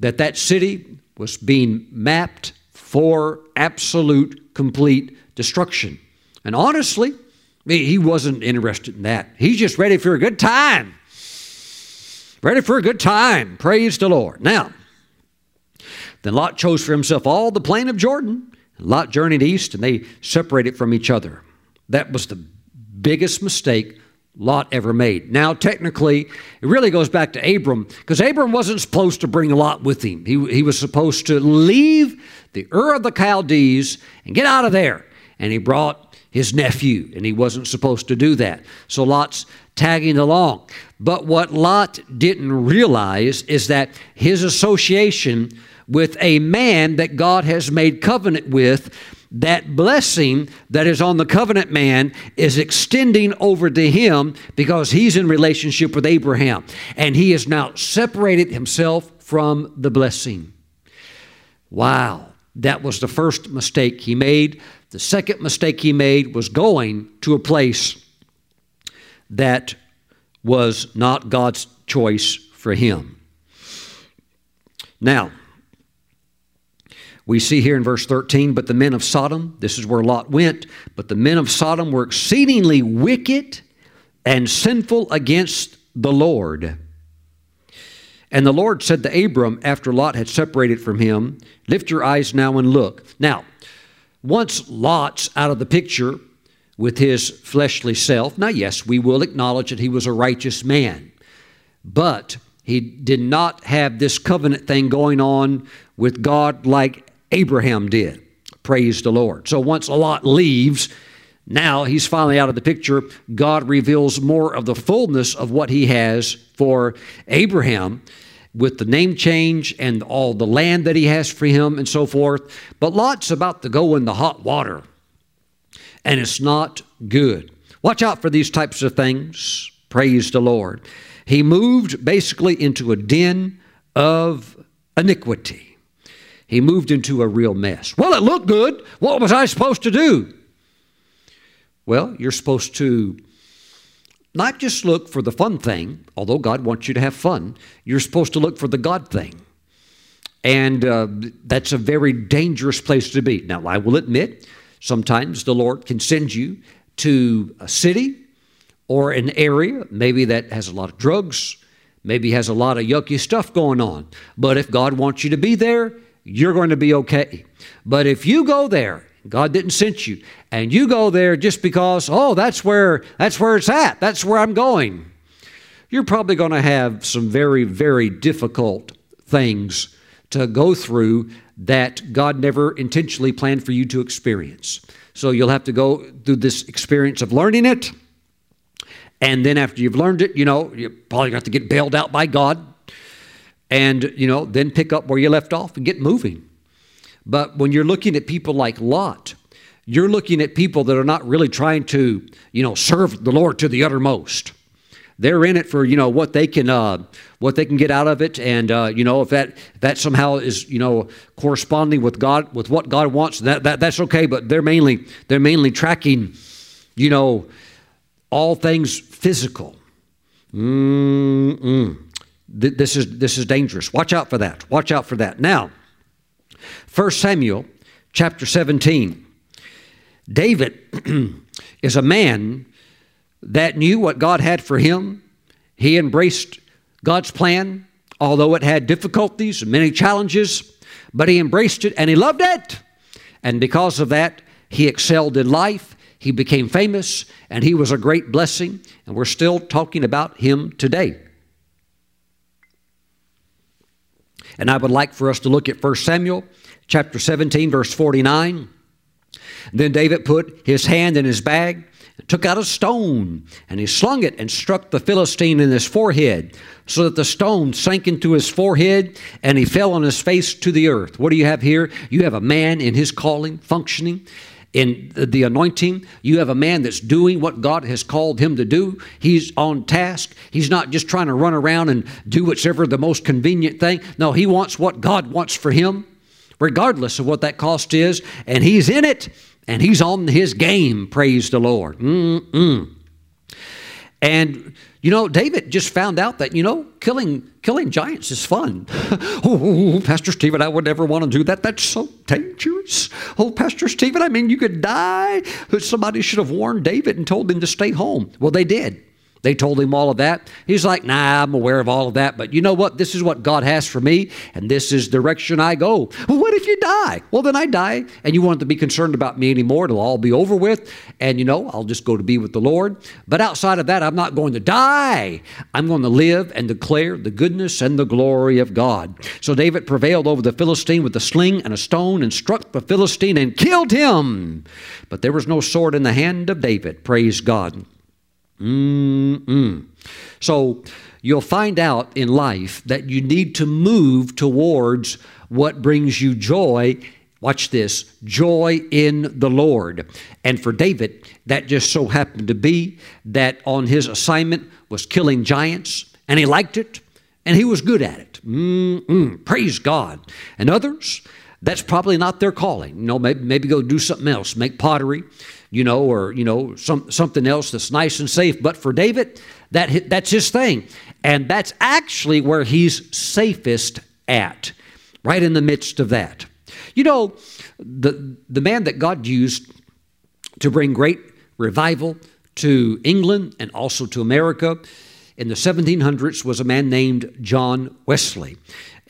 that that city was being mapped for absolute, complete destruction. And honestly, he wasn't interested in that. He's just ready for a good time. Ready for a good time. Praise the Lord. Now, then Lot chose for himself all the plain of Jordan. Lot journeyed east, and they separated from each other. That was the biggest mistake Lot ever made. Now, technically, it really goes back to Abram because Abram wasn't supposed to bring Lot with him. He, he was supposed to leave the Ur of the Chaldees and get out of there. And he brought his nephew, and he wasn't supposed to do that. So Lot's tagging along. But what Lot didn't realize is that his association with a man that God has made covenant with that blessing that is on the covenant man is extending over to him because he's in relationship with Abraham and he has now separated himself from the blessing. Wow, that was the first mistake he made. The second mistake he made was going to a place that was not God's choice for him. Now, we see here in verse 13, but the men of Sodom, this is where Lot went, but the men of Sodom were exceedingly wicked and sinful against the Lord. And the Lord said to Abram, after Lot had separated from him, Lift your eyes now and look. Now, once Lot's out of the picture with his fleshly self, now, yes, we will acknowledge that he was a righteous man, but he did not have this covenant thing going on with God like Abraham did. Praise the Lord. So once a Lot leaves, now he's finally out of the picture. God reveals more of the fullness of what he has for Abraham with the name change and all the land that he has for him and so forth. But Lot's about to go in the hot water, and it's not good. Watch out for these types of things. Praise the Lord. He moved basically into a den of iniquity he moved into a real mess. Well, it looked good. What was I supposed to do? Well, you're supposed to not just look for the fun thing, although God wants you to have fun, you're supposed to look for the God thing. And uh, that's a very dangerous place to be. Now, I will admit, sometimes the Lord can send you to a city or an area, maybe that has a lot of drugs, maybe has a lot of yucky stuff going on. But if God wants you to be there, you're going to be okay. But if you go there, God didn't send you, and you go there just because, oh, that's where that's where it's at. That's where I'm going. You're probably going to have some very, very difficult things to go through that God never intentionally planned for you to experience. So you'll have to go through this experience of learning it. And then after you've learned it, you know, you probably got to get bailed out by God. And, you know, then pick up where you left off and get moving. But when you're looking at people like Lot, you're looking at people that are not really trying to, you know, serve the Lord to the uttermost. They're in it for you know what they can uh, what they can get out of it, and uh, you know if that if that somehow is you know corresponding with God with what God wants, that, that that's okay. But they're mainly they're mainly tracking, you know, all things physical. Mm-mm. This is this is dangerous. Watch out for that. Watch out for that. Now, 1 Samuel chapter 17. David is a man that knew what God had for him. He embraced God's plan, although it had difficulties and many challenges, but he embraced it and he loved it. And because of that, he excelled in life. He became famous and he was a great blessing. And we're still talking about him today. And I would like for us to look at 1 Samuel chapter 17, verse 49. Then David put his hand in his bag took out a stone and he slung it and struck the Philistine in his forehead, so that the stone sank into his forehead and he fell on his face to the earth. What do you have here? You have a man in his calling, functioning in the anointing. You have a man that's doing what God has called him to do. He's on task. He's not just trying to run around and do whatever the most convenient thing. No, he wants what God wants for him, regardless of what that cost is, and he's in it and he's on his game, praise the Lord. Mm-mm. And you know, David just found out that you know killing killing giants is fun. oh, Pastor Stephen, I would never want to do that. That's so dangerous. Oh, Pastor Stephen, I mean, you could die. Somebody should have warned David and told him to stay home. Well, they did. They told him all of that. He's like, nah, I'm aware of all of that, but you know what? This is what God has for me, and this is direction I go. Well, what if you die? Well, then I die, and you want to be concerned about me anymore. It'll all be over with, and you know, I'll just go to be with the Lord. But outside of that, I'm not going to die. I'm going to live and declare the goodness and the glory of God. So David prevailed over the Philistine with a sling and a stone and struck the Philistine and killed him. But there was no sword in the hand of David. Praise God. Mm-mm. So you'll find out in life that you need to move towards what brings you joy. Watch this joy in the Lord. And for David, that just so happened to be that on his assignment was killing giants, and he liked it, and he was good at it. Mm-mm. Praise God. And others, that's probably not their calling. You know, maybe, maybe go do something else, make pottery, you know, or you know, some something else that's nice and safe. But for David, that that's his thing, and that's actually where he's safest at, right in the midst of that. You know, the the man that God used to bring great revival to England and also to America in the 1700s was a man named John Wesley.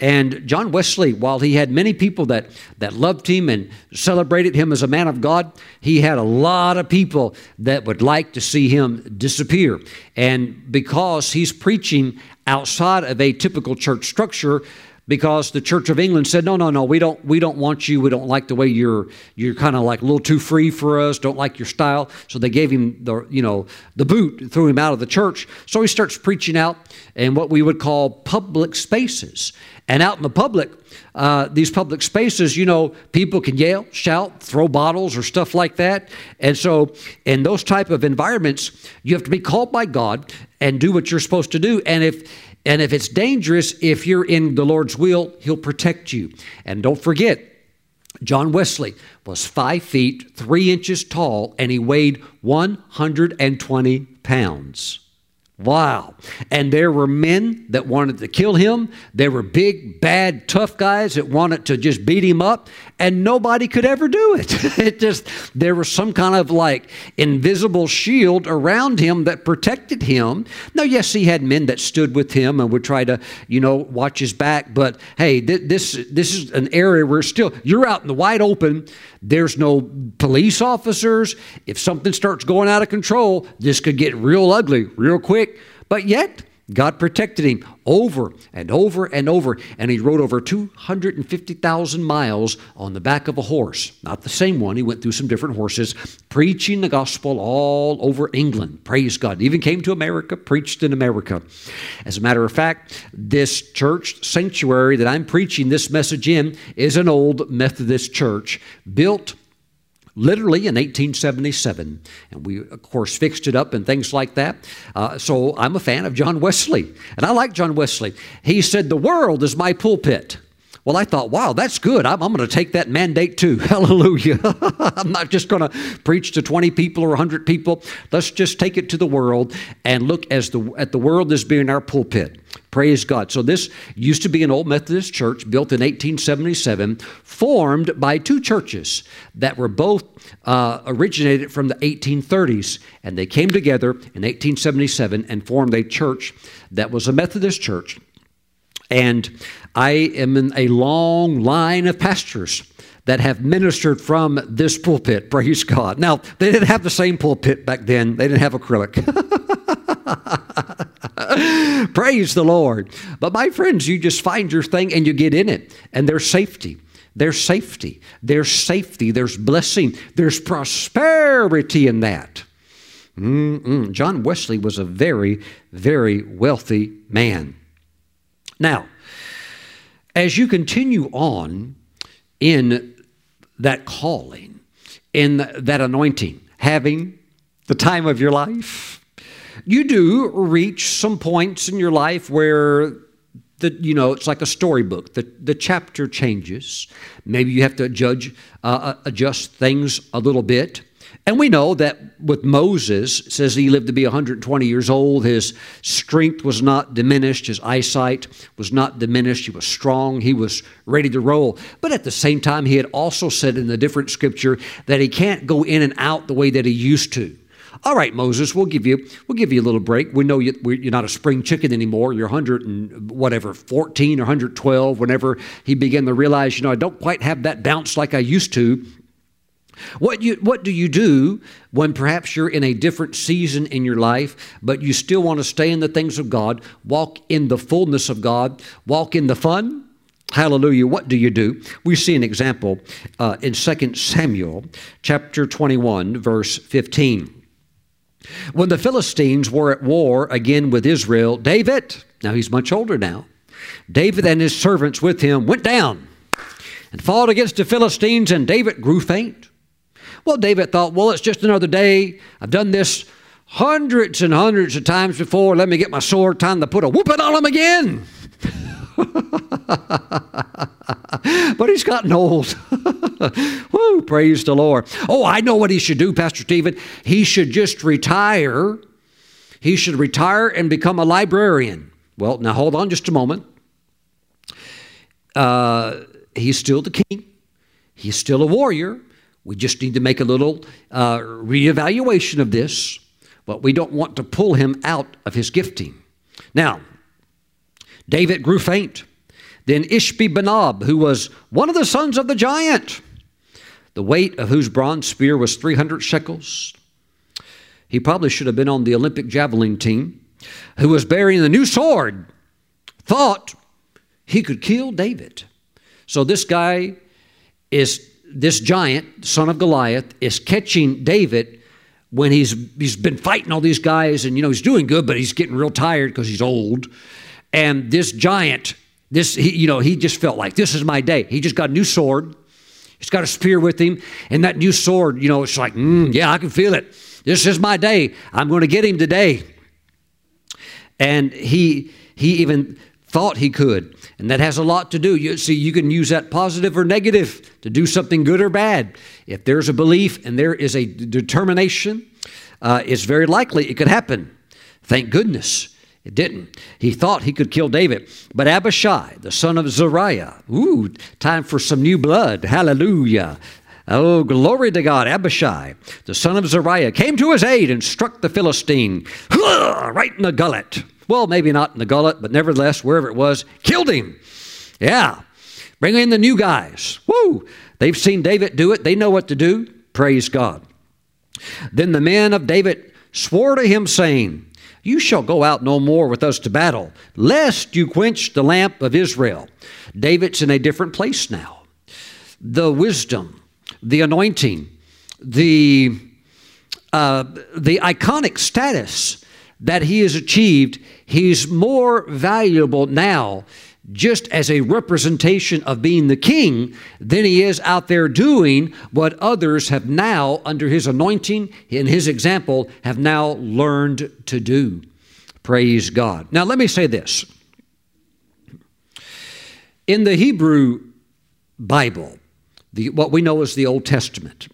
And John Wesley, while he had many people that, that loved him and celebrated him as a man of God, he had a lot of people that would like to see him disappear. And because he's preaching outside of a typical church structure, because the Church of England said, "No, no, no, we don't, we don't want you. We don't like the way you're, you're kind of like a little too free for us. Don't like your style." So they gave him the, you know, the boot, threw him out of the church. So he starts preaching out in what we would call public spaces. And out in the public, uh, these public spaces, you know, people can yell, shout, throw bottles or stuff like that. And so, in those type of environments, you have to be called by God and do what you're supposed to do. And if and if it's dangerous, if you're in the Lord's will, He'll protect you. And don't forget, John Wesley was five feet, three inches tall, and he weighed 120 pounds. Wow. And there were men that wanted to kill him. There were big, bad, tough guys that wanted to just beat him up, and nobody could ever do it. it just, there was some kind of like invisible shield around him that protected him. Now, yes, he had men that stood with him and would try to, you know, watch his back, but hey, th- this, this is an area where still, you're out in the wide open. There's no police officers. If something starts going out of control, this could get real ugly real quick. But yet, God protected him over and over and over, and he rode over 250,000 miles on the back of a horse. Not the same one, he went through some different horses, preaching the gospel all over England. Praise God. He even came to America, preached in America. As a matter of fact, this church sanctuary that I'm preaching this message in is an old Methodist church built literally in 1877. And we, of course, fixed it up and things like that. Uh, so I'm a fan of John Wesley. And I like John Wesley. He said, The world is my pulpit. Well, I thought, wow, that's good. I'm, I'm going to take that mandate too. Hallelujah. I'm not just going to preach to 20 people or 100 people. Let's just take it to the world and look as the, at the world as being our pulpit. Praise God. So, this used to be an old Methodist church built in 1877, formed by two churches that were both uh, originated from the 1830s. And they came together in 1877 and formed a church that was a Methodist church and I am in a long line of pastors that have ministered from this pulpit. Praise God. Now, they didn't have the same pulpit back then, they didn't have acrylic. Praise the Lord. But my friends, you just find your thing and you get in it, and there's safety. There's safety. There's safety. There's blessing. There's prosperity in that. Mm-mm. John Wesley was a very, very wealthy man. Now, as you continue on in that calling, in that anointing, having the time of your life, you do reach some points in your life where the you know it's like a storybook the, the chapter changes maybe you have to judge uh, adjust things a little bit and we know that with Moses, says he lived to be 120 years old. His strength was not diminished. His eyesight was not diminished. He was strong. He was ready to roll. But at the same time, he had also said in the different scripture that he can't go in and out the way that he used to. All right, Moses, we'll give you we'll give you a little break. We know you, are not a spring chicken anymore. You're 100 and whatever, 14 or 112. Whenever he began to realize, you know, I don't quite have that bounce like I used to. What, you, what do you do when perhaps you're in a different season in your life, but you still want to stay in the things of God, walk in the fullness of God, walk in the fun? Hallelujah. What do you do? We see an example uh, in 2 Samuel chapter 21, verse 15. When the Philistines were at war again with Israel, David, now he's much older now, David and his servants with him went down and fought against the Philistines, and David grew faint. Well, David thought, well, it's just another day. I've done this hundreds and hundreds of times before. Let me get my sword. Time to put a whooping on him again. but he's gotten old. Woo, praise the Lord. Oh, I know what he should do, Pastor Stephen. He should just retire. He should retire and become a librarian. Well, now hold on just a moment. Uh, he's still the king, he's still a warrior. We just need to make a little uh, reevaluation of this, but we don't want to pull him out of his gifting. Now, David grew faint. Then Ishbi Benob, who was one of the sons of the giant, the weight of whose bronze spear was 300 shekels. He probably should have been on the Olympic javelin team, who was bearing the new sword, thought he could kill David. So this guy is this giant, son of Goliath, is catching David when he's he's been fighting all these guys, and you know he's doing good, but he's getting real tired because he's old. And this giant, this he, you know, he just felt like this is my day. He just got a new sword. He's got a spear with him, and that new sword, you know, it's like, mm, yeah, I can feel it. This is my day. I'm going to get him today. And he he even thought he could. And that has a lot to do. You see, you can use that positive or negative to do something good or bad. If there's a belief and there is a determination, uh, it's very likely it could happen. Thank goodness it didn't. He thought he could kill David. But Abishai, the son of Zeruiah, ooh, time for some new blood. Hallelujah. Oh, glory to God. Abishai, the son of Zeruiah, came to his aid and struck the Philistine right in the gullet. Well, maybe not in the gullet, but nevertheless, wherever it was, killed him. Yeah. Bring in the new guys. Woo! They've seen David do it, they know what to do. Praise God. Then the men of David swore to him, saying, You shall go out no more with us to battle, lest you quench the lamp of Israel. David's in a different place now. The wisdom, the anointing, the, uh, the iconic status that he has achieved, he's more valuable now just as a representation of being the king than he is out there doing what others have now, under his anointing and his example, have now learned to do. Praise God. Now, let me say this. In the Hebrew Bible, the, what we know as the Old Testament,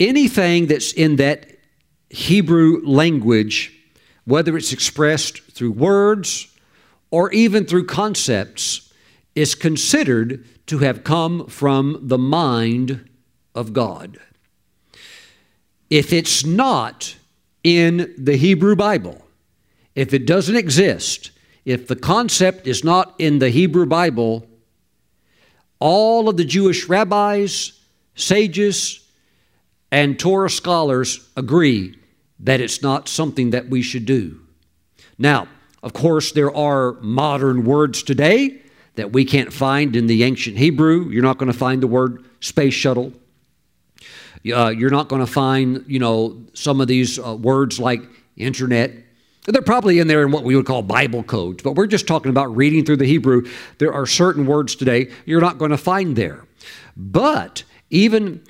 anything that's in that Hebrew language, whether it's expressed through words, or even through concepts is considered to have come from the mind of God. If it's not in the Hebrew Bible, if it doesn't exist, if the concept is not in the Hebrew Bible, all of the Jewish rabbis, sages, and Torah scholars agree that it's not something that we should do. Now, of course, there are modern words today that we can't find in the ancient Hebrew. You're not going to find the word space shuttle. Uh, you're not going to find, you know, some of these uh, words like internet. They're probably in there in what we would call Bible codes, but we're just talking about reading through the Hebrew. There are certain words today you're not going to find there. But even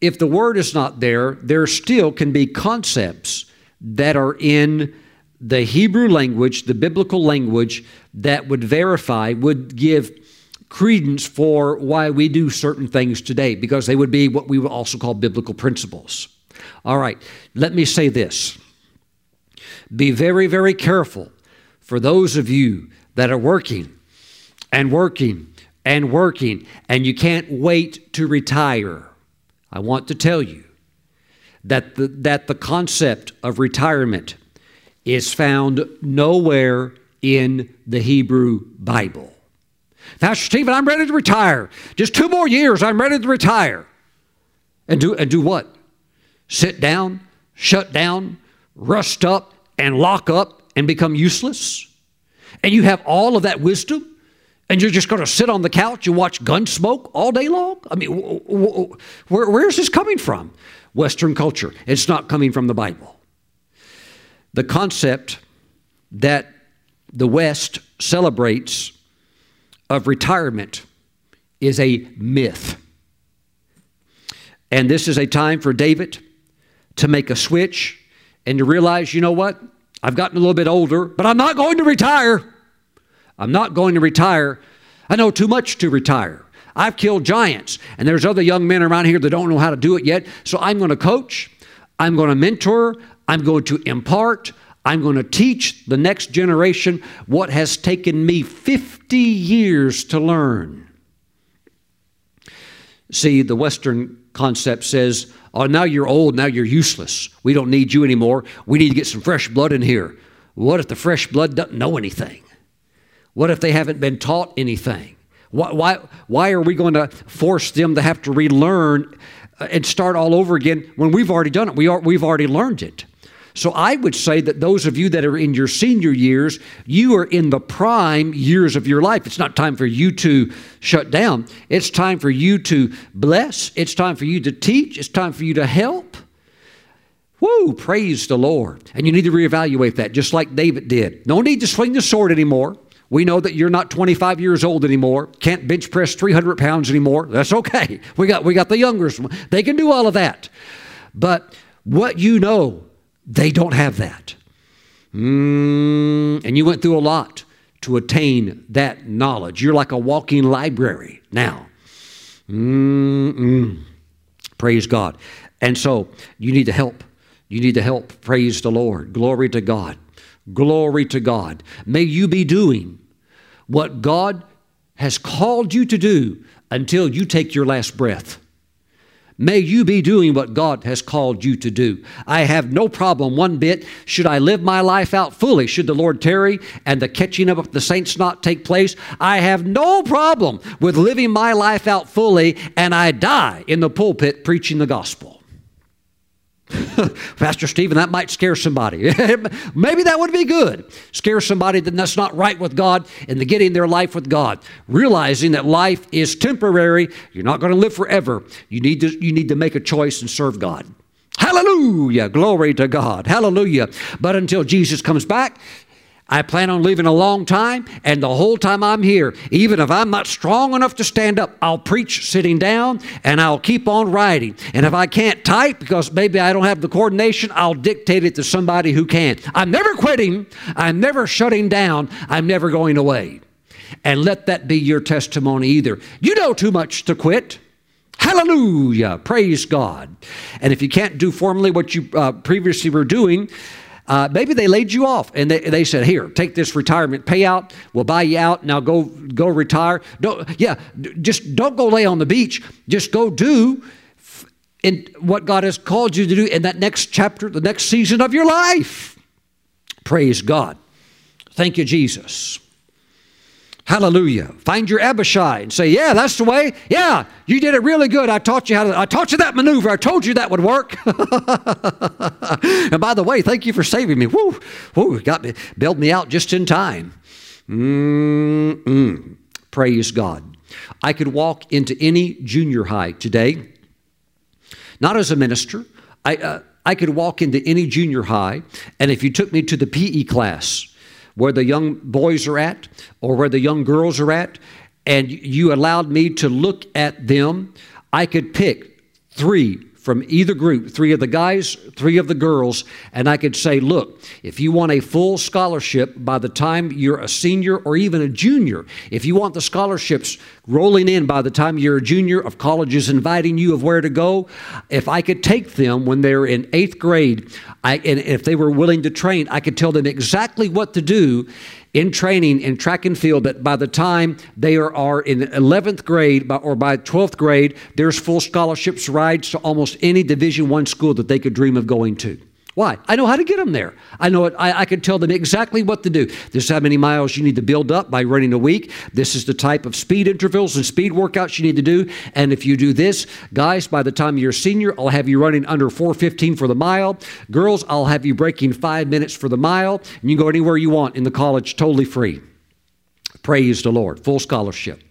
if the word is not there, there still can be concepts that are in the Hebrew language, the biblical language that would verify, would give credence for why we do certain things today, because they would be what we would also call biblical principles. All right, let me say this. Be very, very careful for those of you that are working and working and working and you can't wait to retire. I want to tell you that the, that the concept of retirement is found nowhere in the Hebrew Bible. Pastor Stephen, I'm ready to retire. Just two more years, I'm ready to retire. And do, and do what? Sit down, shut down, rust up, and lock up and become useless? And you have all of that wisdom? And you're just going to sit on the couch and watch Gunsmoke all day long? I mean, where, where's this coming from? Western culture. It's not coming from the Bible the concept that the West celebrates of retirement is a myth. And this is a time for David to make a switch and to realize, you know what? I've gotten a little bit older, but I'm not going to retire. I'm not going to retire. I know too much to retire. I've killed giants, and there's other young men around here that don't know how to do it yet. So I'm going to coach, I'm going to mentor, I'm going to impart, I'm going to teach the next generation what has taken me 50 years to learn. See, the Western concept says, oh, now you're old, now you're useless. We don't need you anymore. We need to get some fresh blood in here. What if the fresh blood doesn't know anything? What if they haven't been taught anything? Why, why, why are we going to force them to have to relearn uh, and start all over again when we've already done it? We are, we've already learned it. So I would say that those of you that are in your senior years, you are in the prime years of your life. It's not time for you to shut down. It's time for you to bless. It's time for you to teach. It's time for you to help. Woo, praise the Lord. And you need to reevaluate that, just like David did. No need to swing the sword anymore. We know that you're not 25 years old anymore, can't bench press 300 pounds anymore. That's okay. We got, we got the youngers. They can do all of that. But what you know they don't have that. Mm, and you went through a lot to attain that knowledge. You're like a walking library now. Mm-mm. Praise God. And so you need to help. You need to help. Praise the Lord. Glory to God. Glory to God. May you be doing what God has called you to do until you take your last breath. May you be doing what God has called you to do. I have no problem one bit. Should I live my life out fully? Should the Lord tarry and the catching up of the saints not take place? I have no problem with living my life out fully and I die in the pulpit preaching the gospel. Pastor Stephen, that might scare somebody. Maybe that would be good. Scare somebody that that's not right with God and the getting their life with God. Realizing that life is temporary. You're not going to live forever. You need to, you need to make a choice and serve God. Hallelujah. Glory to God. Hallelujah. But until Jesus comes back, I plan on living a long time, and the whole time I'm here, even if I'm not strong enough to stand up, I'll preach sitting down and I'll keep on writing. And if I can't type because maybe I don't have the coordination, I'll dictate it to somebody who can. I'm never quitting, I'm never shutting down, I'm never going away. And let that be your testimony either. You know too much to quit. Hallelujah. Praise God. And if you can't do formally what you uh, previously were doing, uh, maybe they laid you off and they, they said, "Here, take this retirement payout. We'll buy you out. Now go go retire. Don't yeah, just don't go lay on the beach. Just go do in what God has called you to do in that next chapter, the next season of your life." Praise God. Thank you, Jesus. Hallelujah. Find your Abishai and say, Yeah, that's the way. Yeah, you did it really good. I taught you how to, I taught you that maneuver. I told you that would work. and by the way, thank you for saving me. Woo, woo, got me, bailed me out just in time. Mm-mm. Praise God. I could walk into any junior high today, not as a minister. I, uh, I could walk into any junior high, and if you took me to the PE class, where the young boys are at or where the young girls are at, and you allowed me to look at them, I could pick three from either group, three of the guys, three of the girls, and I could say, look, if you want a full scholarship by the time you're a senior or even a junior, if you want the scholarships rolling in by the time you're a junior of colleges inviting you of where to go, if I could take them when they're in eighth grade, I, and if they were willing to train, I could tell them exactly what to do in training in track and field that by the time they are, are in 11th grade or by 12th grade, there's full scholarships rides to almost any Division One school that they could dream of going to. Why? I know how to get them there. I know it. I, I can tell them exactly what to do. This is how many miles you need to build up by running a week. This is the type of speed intervals and speed workouts you need to do. And if you do this, guys, by the time you're senior, I'll have you running under 415 for the mile. Girls, I'll have you breaking five minutes for the mile. And you can go anywhere you want in the college totally free. Praise the Lord. Full scholarship.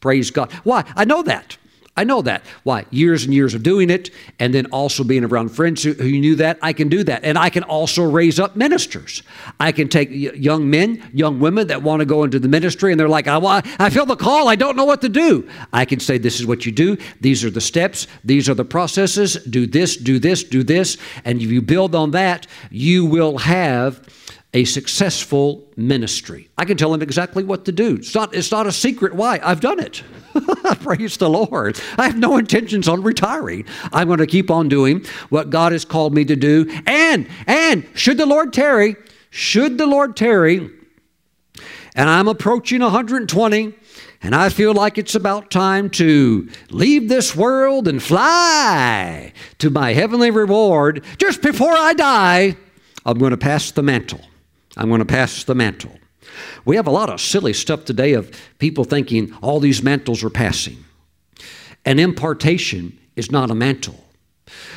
Praise God. Why? I know that. I know that. Why? Years and years of doing it, and then also being around friends who, who knew that, I can do that. And I can also raise up ministers. I can take young men, young women that want to go into the ministry, and they're like, I, I feel the call, I don't know what to do. I can say, This is what you do, these are the steps, these are the processes, do this, do this, do this. And if you build on that, you will have a successful ministry. I can tell them exactly what to do. It's not, it's not a secret why. I've done it. Praise the Lord. I have no intentions on retiring. I'm going to keep on doing what God has called me to do. And, and, should the Lord tarry, should the Lord tarry, and I'm approaching 120, and I feel like it's about time to leave this world and fly to my heavenly reward, just before I die, I'm going to pass the mantle. I'm going to pass the mantle. We have a lot of silly stuff today of people thinking all these mantles are passing. An impartation is not a mantle.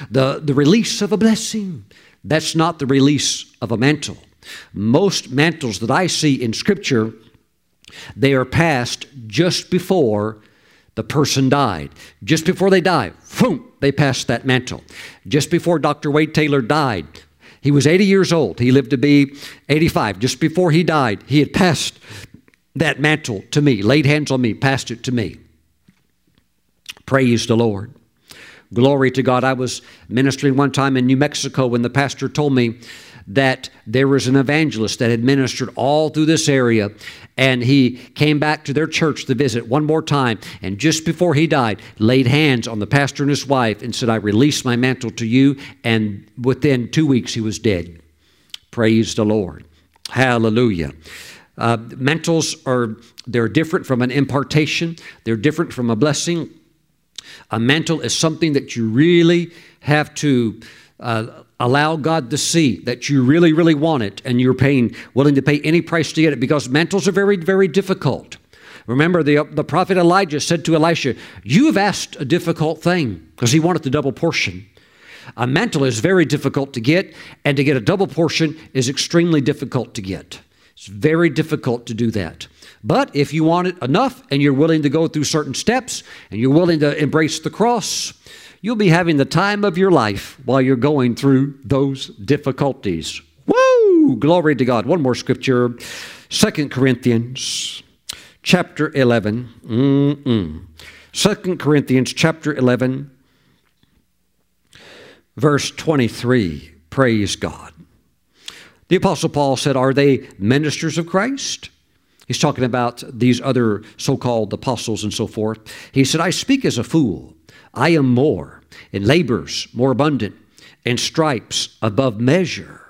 The, the release of a blessing, that's not the release of a mantle. Most mantles that I see in Scripture, they are passed just before the person died. Just before they die, boom, they passed that mantle. Just before Dr. Wade Taylor died, he was 80 years old. He lived to be 85. Just before he died, he had passed that mantle to me, laid hands on me, passed it to me. Praise the Lord. Glory to God. I was ministering one time in New Mexico when the pastor told me that there was an evangelist that had ministered all through this area and he came back to their church to visit one more time and just before he died laid hands on the pastor and his wife and said i release my mantle to you and within two weeks he was dead. Praise the lord. Hallelujah. Uh, mantles are they're different from an impartation. They're different from a blessing. A mantle is something that you really have to uh, allow God to see that you really, really want it and you're paying, willing to pay any price to get it because mantles are very, very difficult. Remember, the, the prophet Elijah said to Elisha, You have asked a difficult thing because he wanted the double portion. A mantle is very difficult to get, and to get a double portion is extremely difficult to get. It's very difficult to do that. But if you want it enough and you're willing to go through certain steps and you're willing to embrace the cross, you'll be having the time of your life while you're going through those difficulties. Woo! Glory to God. One more scripture Second Corinthians chapter 11. Mm-mm. 2 Corinthians chapter 11, verse 23. Praise God. The Apostle Paul said, Are they ministers of Christ? He's talking about these other so called apostles and so forth. He said, I speak as a fool. I am more, in labors more abundant, in stripes above measure,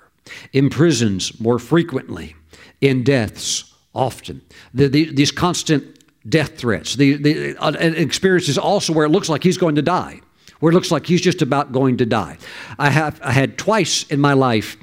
in prisons more frequently, in deaths often. The, the, these constant death threats, the, the uh, experiences also where it looks like he's going to die, where it looks like he's just about going to die. I have I had twice in my life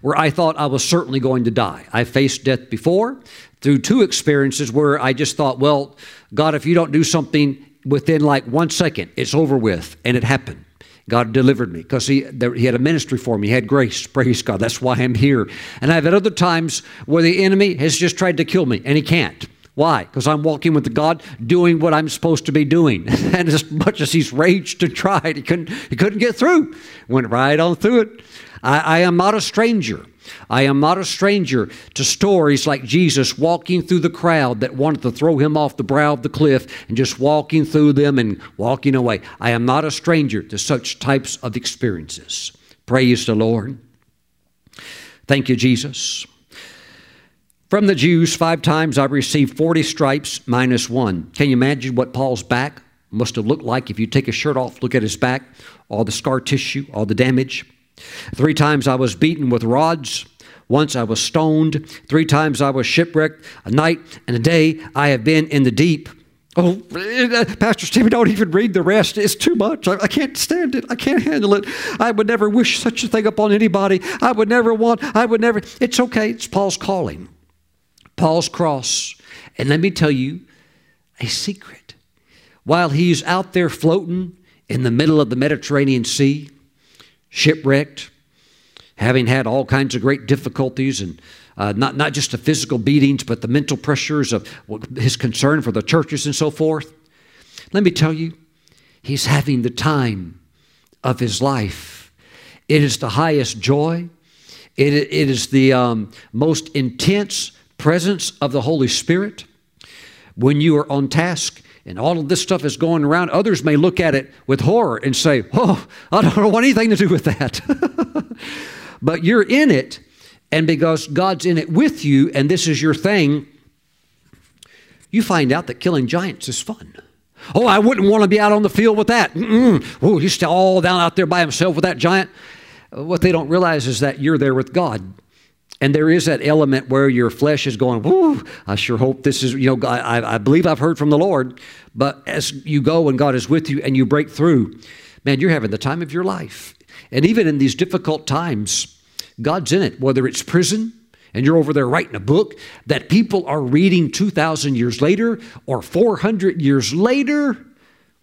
where I thought I was certainly going to die. I faced death before through two experiences where I just thought, well, God, if you don't do something within like one second, it's over with. And it happened. God delivered me because he, he had a ministry for me. He had grace. Praise God. That's why I'm here. And I've had other times where the enemy has just tried to kill me, and he can't. Why? Because I'm walking with God, doing what I'm supposed to be doing. and as much as he's raged and tried, he couldn't, he couldn't get through. Went right on through it. I, I am not a stranger. I am not a stranger to stories like Jesus walking through the crowd that wanted to throw him off the brow of the cliff and just walking through them and walking away. I am not a stranger to such types of experiences. Praise the Lord. Thank you, Jesus. From the Jews, five times I've received 40 stripes minus one. Can you imagine what Paul's back must have looked like if you take his shirt off, look at his back, all the scar tissue, all the damage? Three times I was beaten with rods. Once I was stoned. Three times I was shipwrecked. A night and a day I have been in the deep. Oh, Pastor Stephen, don't even read the rest. It's too much. I, I, can't stand it. I can't handle it. I would never wish such a thing upon anybody. I would never want, I would never. It's okay. It's Paul's calling. Paul's cross. And let me tell you a secret. While he's out there floating in the middle of the Mediterranean Sea, shipwrecked, having had all kinds of great difficulties and uh, not, not just the physical beatings, but the mental pressures of his concern for the churches and so forth. Let me tell you, he's having the time of his life. It is the highest joy, it, it is the um, most intense presence of the Holy Spirit, when you are on task and all of this stuff is going around, others may look at it with horror and say, Oh, I don't want anything to do with that. but you're in it, and because God's in it with you, and this is your thing, you find out that killing giants is fun. Oh, I wouldn't want to be out on the field with that. Oh, he's all down out there by himself with that giant. What they don't realize is that you're there with God and there is that element where your flesh is going, Whoo, I sure hope this is, you know, I, I believe I've heard from the Lord. But as you go and God is with you and you break through, man, you're having the time of your life. And even in these difficult times, God's in it, whether it's prison and you're over there writing a book that people are reading 2,000 years later or 400 years later.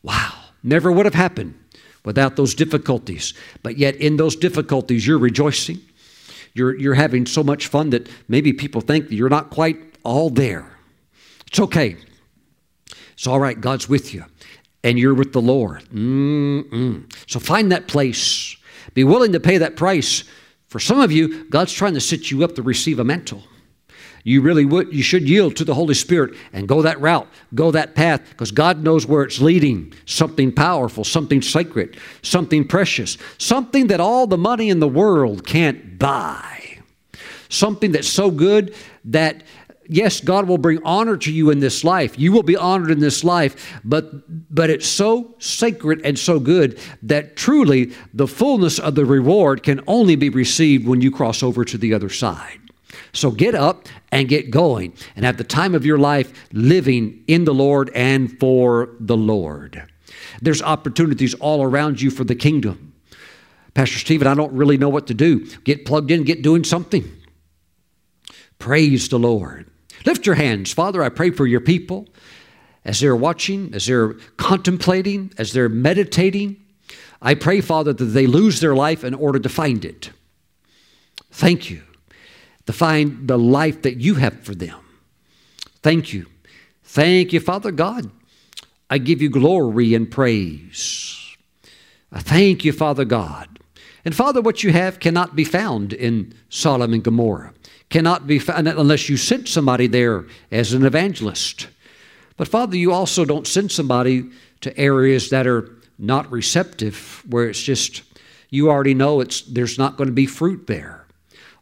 Wow, never would have happened without those difficulties. But yet, in those difficulties, you're rejoicing you're, you're having so much fun that maybe people think you're not quite all there. It's okay. It's all right. God's with you, and you're with the Lord. Mm-mm. So find that place. Be willing to pay that price. For some of you, God's trying to set you up to receive a mantle you really would you should yield to the holy spirit and go that route go that path because god knows where it's leading. Something powerful something sacred something precious something that all the money in the world can't buy. Something that's so good that yes god will bring honor to you in this life. You will be honored in this life but but it's so sacred and so good that truly the fullness of the reward can only be received when you cross over to the other side so get up and get going and have the time of your life living in the Lord and for the Lord. There's opportunities all around you for the kingdom. Pastor Stephen, I don't really know what to do. Get plugged in, get doing something. Praise the Lord. Lift your hands. Father, I pray for your people as they're watching, as they're contemplating, as they're meditating I pray, Father, that they lose their life in order to find it. Thank you. To find the life that you have for them. Thank you. Thank you, Father God. I give you glory and praise. I thank you, Father God. And Father, what you have cannot be found in Sodom and Gomorrah, cannot be found unless you sent somebody there as an evangelist. But Father, you also don't send somebody to areas that are not receptive, where it's just, you already know it's, there's not going to be fruit there.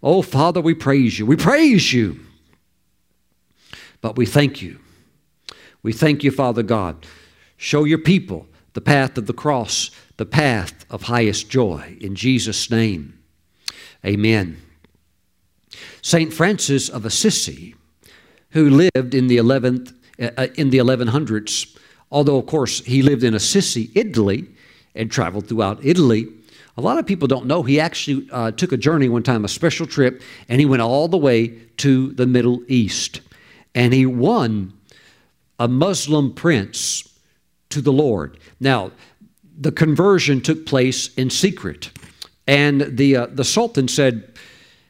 Oh, Father, we praise you. We praise you. But we thank you. We thank you, Father God. Show your people the path of the cross, the path of highest joy. In Jesus' name, amen. St. Francis of Assisi, who lived in the 11th, uh, in the 1100s, although of course he lived in Assisi, Italy, and traveled throughout Italy. A lot of people don't know he actually uh, took a journey one time, a special trip, and he went all the way to the Middle East. And he won a Muslim prince to the Lord. Now, the conversion took place in secret. And the, uh, the Sultan said,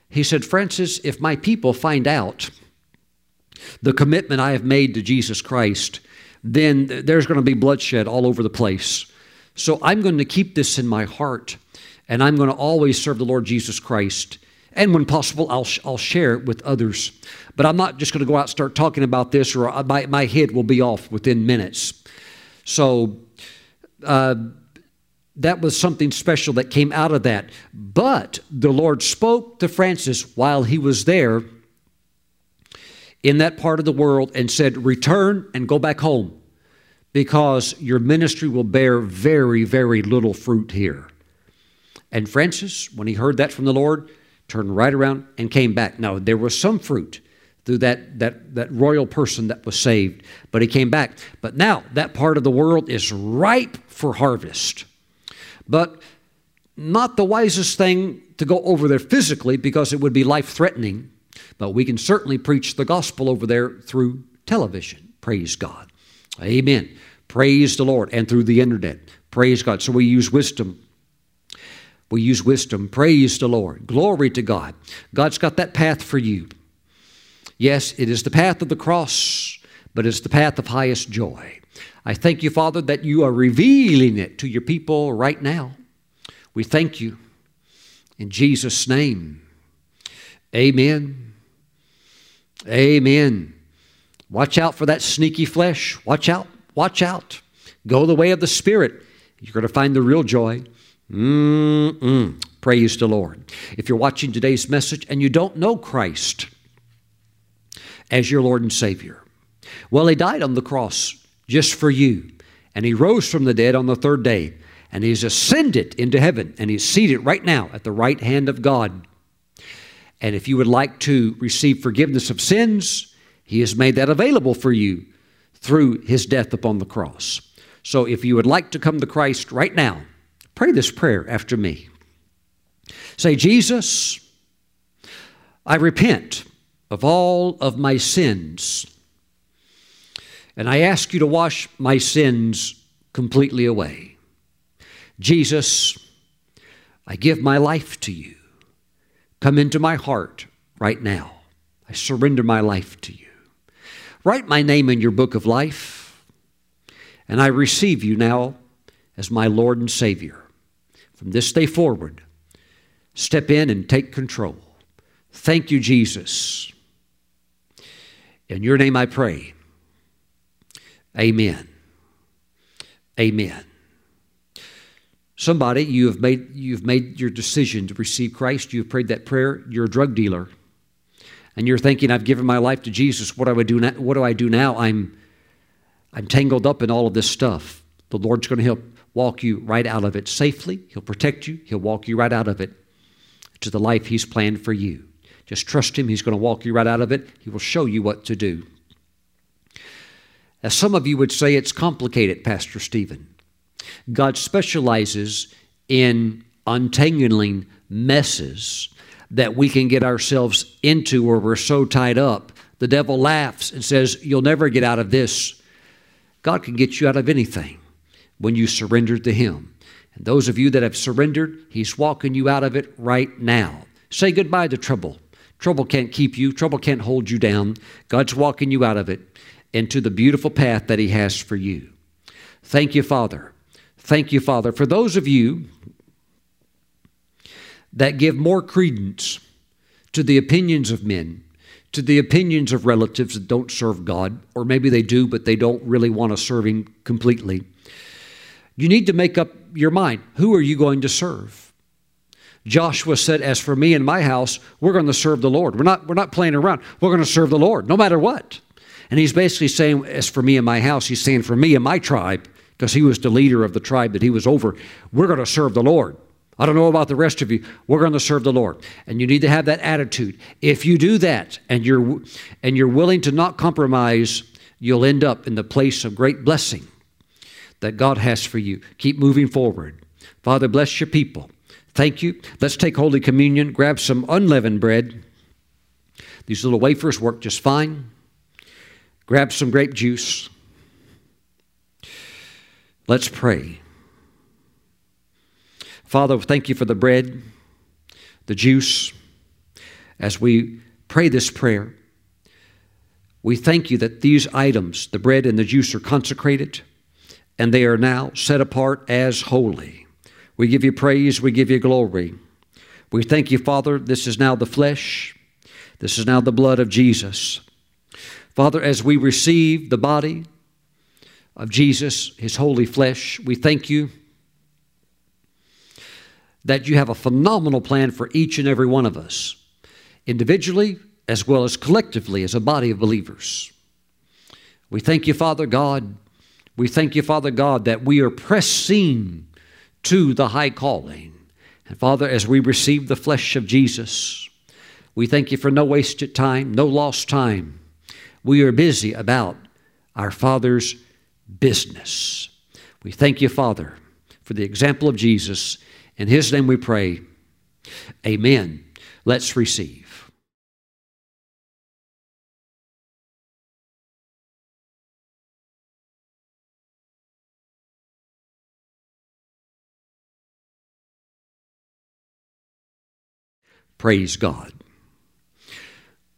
he said, Francis, if my people find out the commitment I have made to Jesus Christ, then there's going to be bloodshed all over the place. So I'm going to keep this in my heart, and I'm going to always serve the Lord Jesus Christ. And when possible, I'll, I'll share it with others. But I'm not just going to go out and start talking about this, or my, my head will be off within minutes. So uh, that was something special that came out of that. But the Lord spoke to Francis while he was there in that part of the world and said, Return and go back home because your ministry will bear very, very little fruit here. And Francis, when he heard that from the Lord, turned right around and came back. Now, there was some fruit through that, that, that royal person that was saved, but he came back. But now that part of the world is ripe for harvest. But not the wisest thing to go over there physically because it would be life threatening. But we can certainly preach the gospel over there through television. Praise God. Amen. Praise the Lord. And through the internet. Praise God. So we use wisdom. We use wisdom. Praise the Lord. Glory to God. God's got that path for you. Yes, it is the path of the cross, but it's the path of highest joy. I thank you, Father, that you are revealing it to your people right now. We thank you. In Jesus' name, amen. Amen. Watch out for that sneaky flesh. Watch out. Watch out. Go the way of the Spirit. You're going to find the real joy. Mm-mm. Praise the Lord. If you're watching today's message and you don't know Christ as your Lord and Savior, well, He died on the cross just for you, and He rose from the dead on the third day, and He's ascended into heaven, and He's seated right now at the right hand of God. And if you would like to receive forgiveness of sins, He has made that available for you through His death upon the cross. So if you would like to come to Christ right now, pray this prayer after me. Say, Jesus, I repent of all of my sins, and I ask you to wash my sins completely away. Jesus, I give my life to you. Come into my heart right now. I surrender my life to you. Write my name in your book of life, and I receive you now as my Lord and Savior. From this day forward, step in and take control. Thank you, Jesus. In your name I pray. Amen. Amen. Somebody, you have made, you've made your decision to receive Christ. You've prayed that prayer. You're a drug dealer. And you're thinking, I've given my life to Jesus. What do I do now? What do I do now? I'm, I'm tangled up in all of this stuff. The Lord's going to help walk you right out of it safely. He'll protect you. He'll walk you right out of it to the life He's planned for you. Just trust Him. He's going to walk you right out of it. He will show you what to do. As some of you would say, it's complicated, Pastor Stephen. God specializes in untangling messes that we can get ourselves into where we're so tied up. The devil laughs and says, You'll never get out of this. God can get you out of anything when you surrendered to Him. And those of you that have surrendered, He's walking you out of it right now. Say goodbye to trouble. Trouble can't keep you, trouble can't hold you down. God's walking you out of it into the beautiful path that He has for you. Thank you, Father. Thank you, Father. For those of you that give more credence to the opinions of men, to the opinions of relatives that don't serve God, or maybe they do, but they don't really want to serve Him completely, you need to make up your mind. Who are you going to serve? Joshua said, As for me and my house, we're going to serve the Lord. We're not, we're not playing around. We're going to serve the Lord no matter what. And he's basically saying, As for me and my house, he's saying, For me and my tribe, because he was the leader of the tribe that he was over, we're going to serve the Lord. I don't know about the rest of you. We're going to serve the Lord. And you need to have that attitude. If you do that and you're and you're willing to not compromise, you'll end up in the place of great blessing that God has for you. Keep moving forward. Father, bless your people. Thank you. Let's take Holy Communion. Grab some unleavened bread. These little wafers work just fine. Grab some grape juice. Let's pray. Father, thank you for the bread, the juice. As we pray this prayer, we thank you that these items, the bread and the juice, are consecrated and they are now set apart as holy. We give you praise, we give you glory. We thank you, Father, this is now the flesh, this is now the blood of Jesus. Father, as we receive the body of Jesus, his holy flesh, we thank you that you have a phenomenal plan for each and every one of us, individually as well as collectively as a body of believers. We thank you, Father God, we thank you, Father God, that we are pressing to the high calling. And Father, as we receive the flesh of Jesus, we thank you for no wasted time, no lost time. We are busy about our Father's business. We thank you, Father, for the example of Jesus. In His name we pray. Amen. Let's receive. Praise God.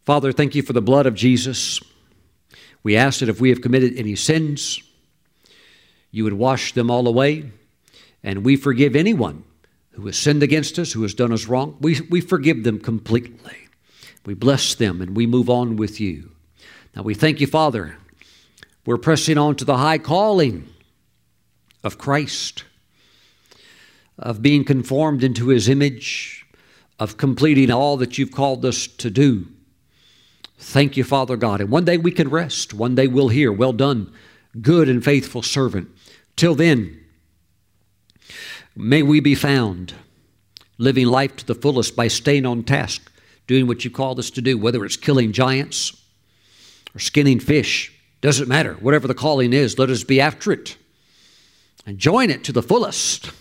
Father, thank you for the blood of Jesus. We ask that if we have committed any sins, you would wash them all away. And we forgive anyone who has sinned against us, who has done us wrong. We, we forgive them completely. We bless them and we move on with you. Now we thank you, Father. We're pressing on to the high calling of Christ, of being conformed into his image, of completing all that you've called us to do. Thank you, Father God. And one day we can rest. One day we'll hear, Well done, good and faithful servant. Till then, may we be found living life to the fullest by staying on task, doing what you called us to do, whether it's killing giants or skinning fish. Doesn't matter. Whatever the calling is, let us be after it and join it to the fullest.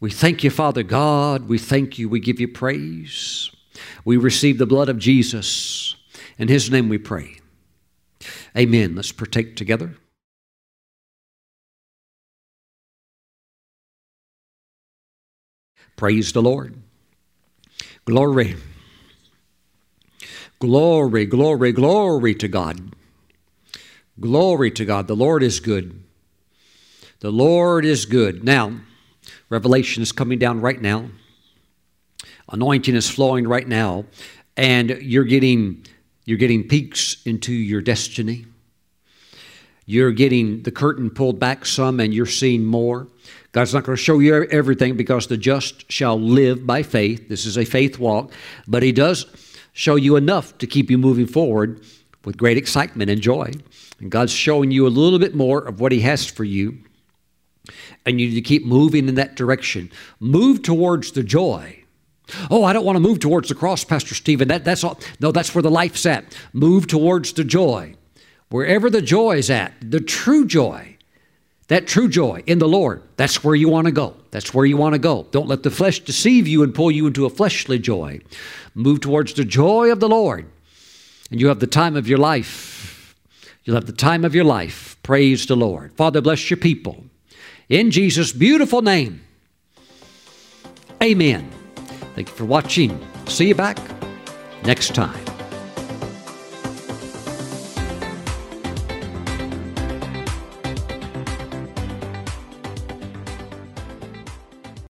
We thank you, Father God. We thank you. We give you praise. We receive the blood of Jesus. In his name we pray. Amen. Let's partake together. Praise the Lord. Glory. Glory, glory, glory to God. Glory to God. The Lord is good. The Lord is good. Now, Revelation is coming down right now. Anointing is flowing right now, and you're getting you're getting peeks into your destiny. You're getting the curtain pulled back some, and you're seeing more. God's not going to show you everything because the just shall live by faith. This is a faith walk, but He does show you enough to keep you moving forward with great excitement and joy. And God's showing you a little bit more of what He has for you and you need to keep moving in that direction. Move towards the joy. Oh, I don't want to move towards the cross, Pastor Stephen. That, that's all. No, that's where the life's at. Move towards the joy. Wherever the joy is at, the true joy, that true joy in the Lord, that's where you want to go. That's where you want to go. Don't let the flesh deceive you and pull you into a fleshly joy. Move towards the joy of the Lord, and you have the time of your life. You'll have the time of your life. Praise the Lord. Father, bless your people In Jesus' beautiful name. Amen. Thank you for watching. See you back next time.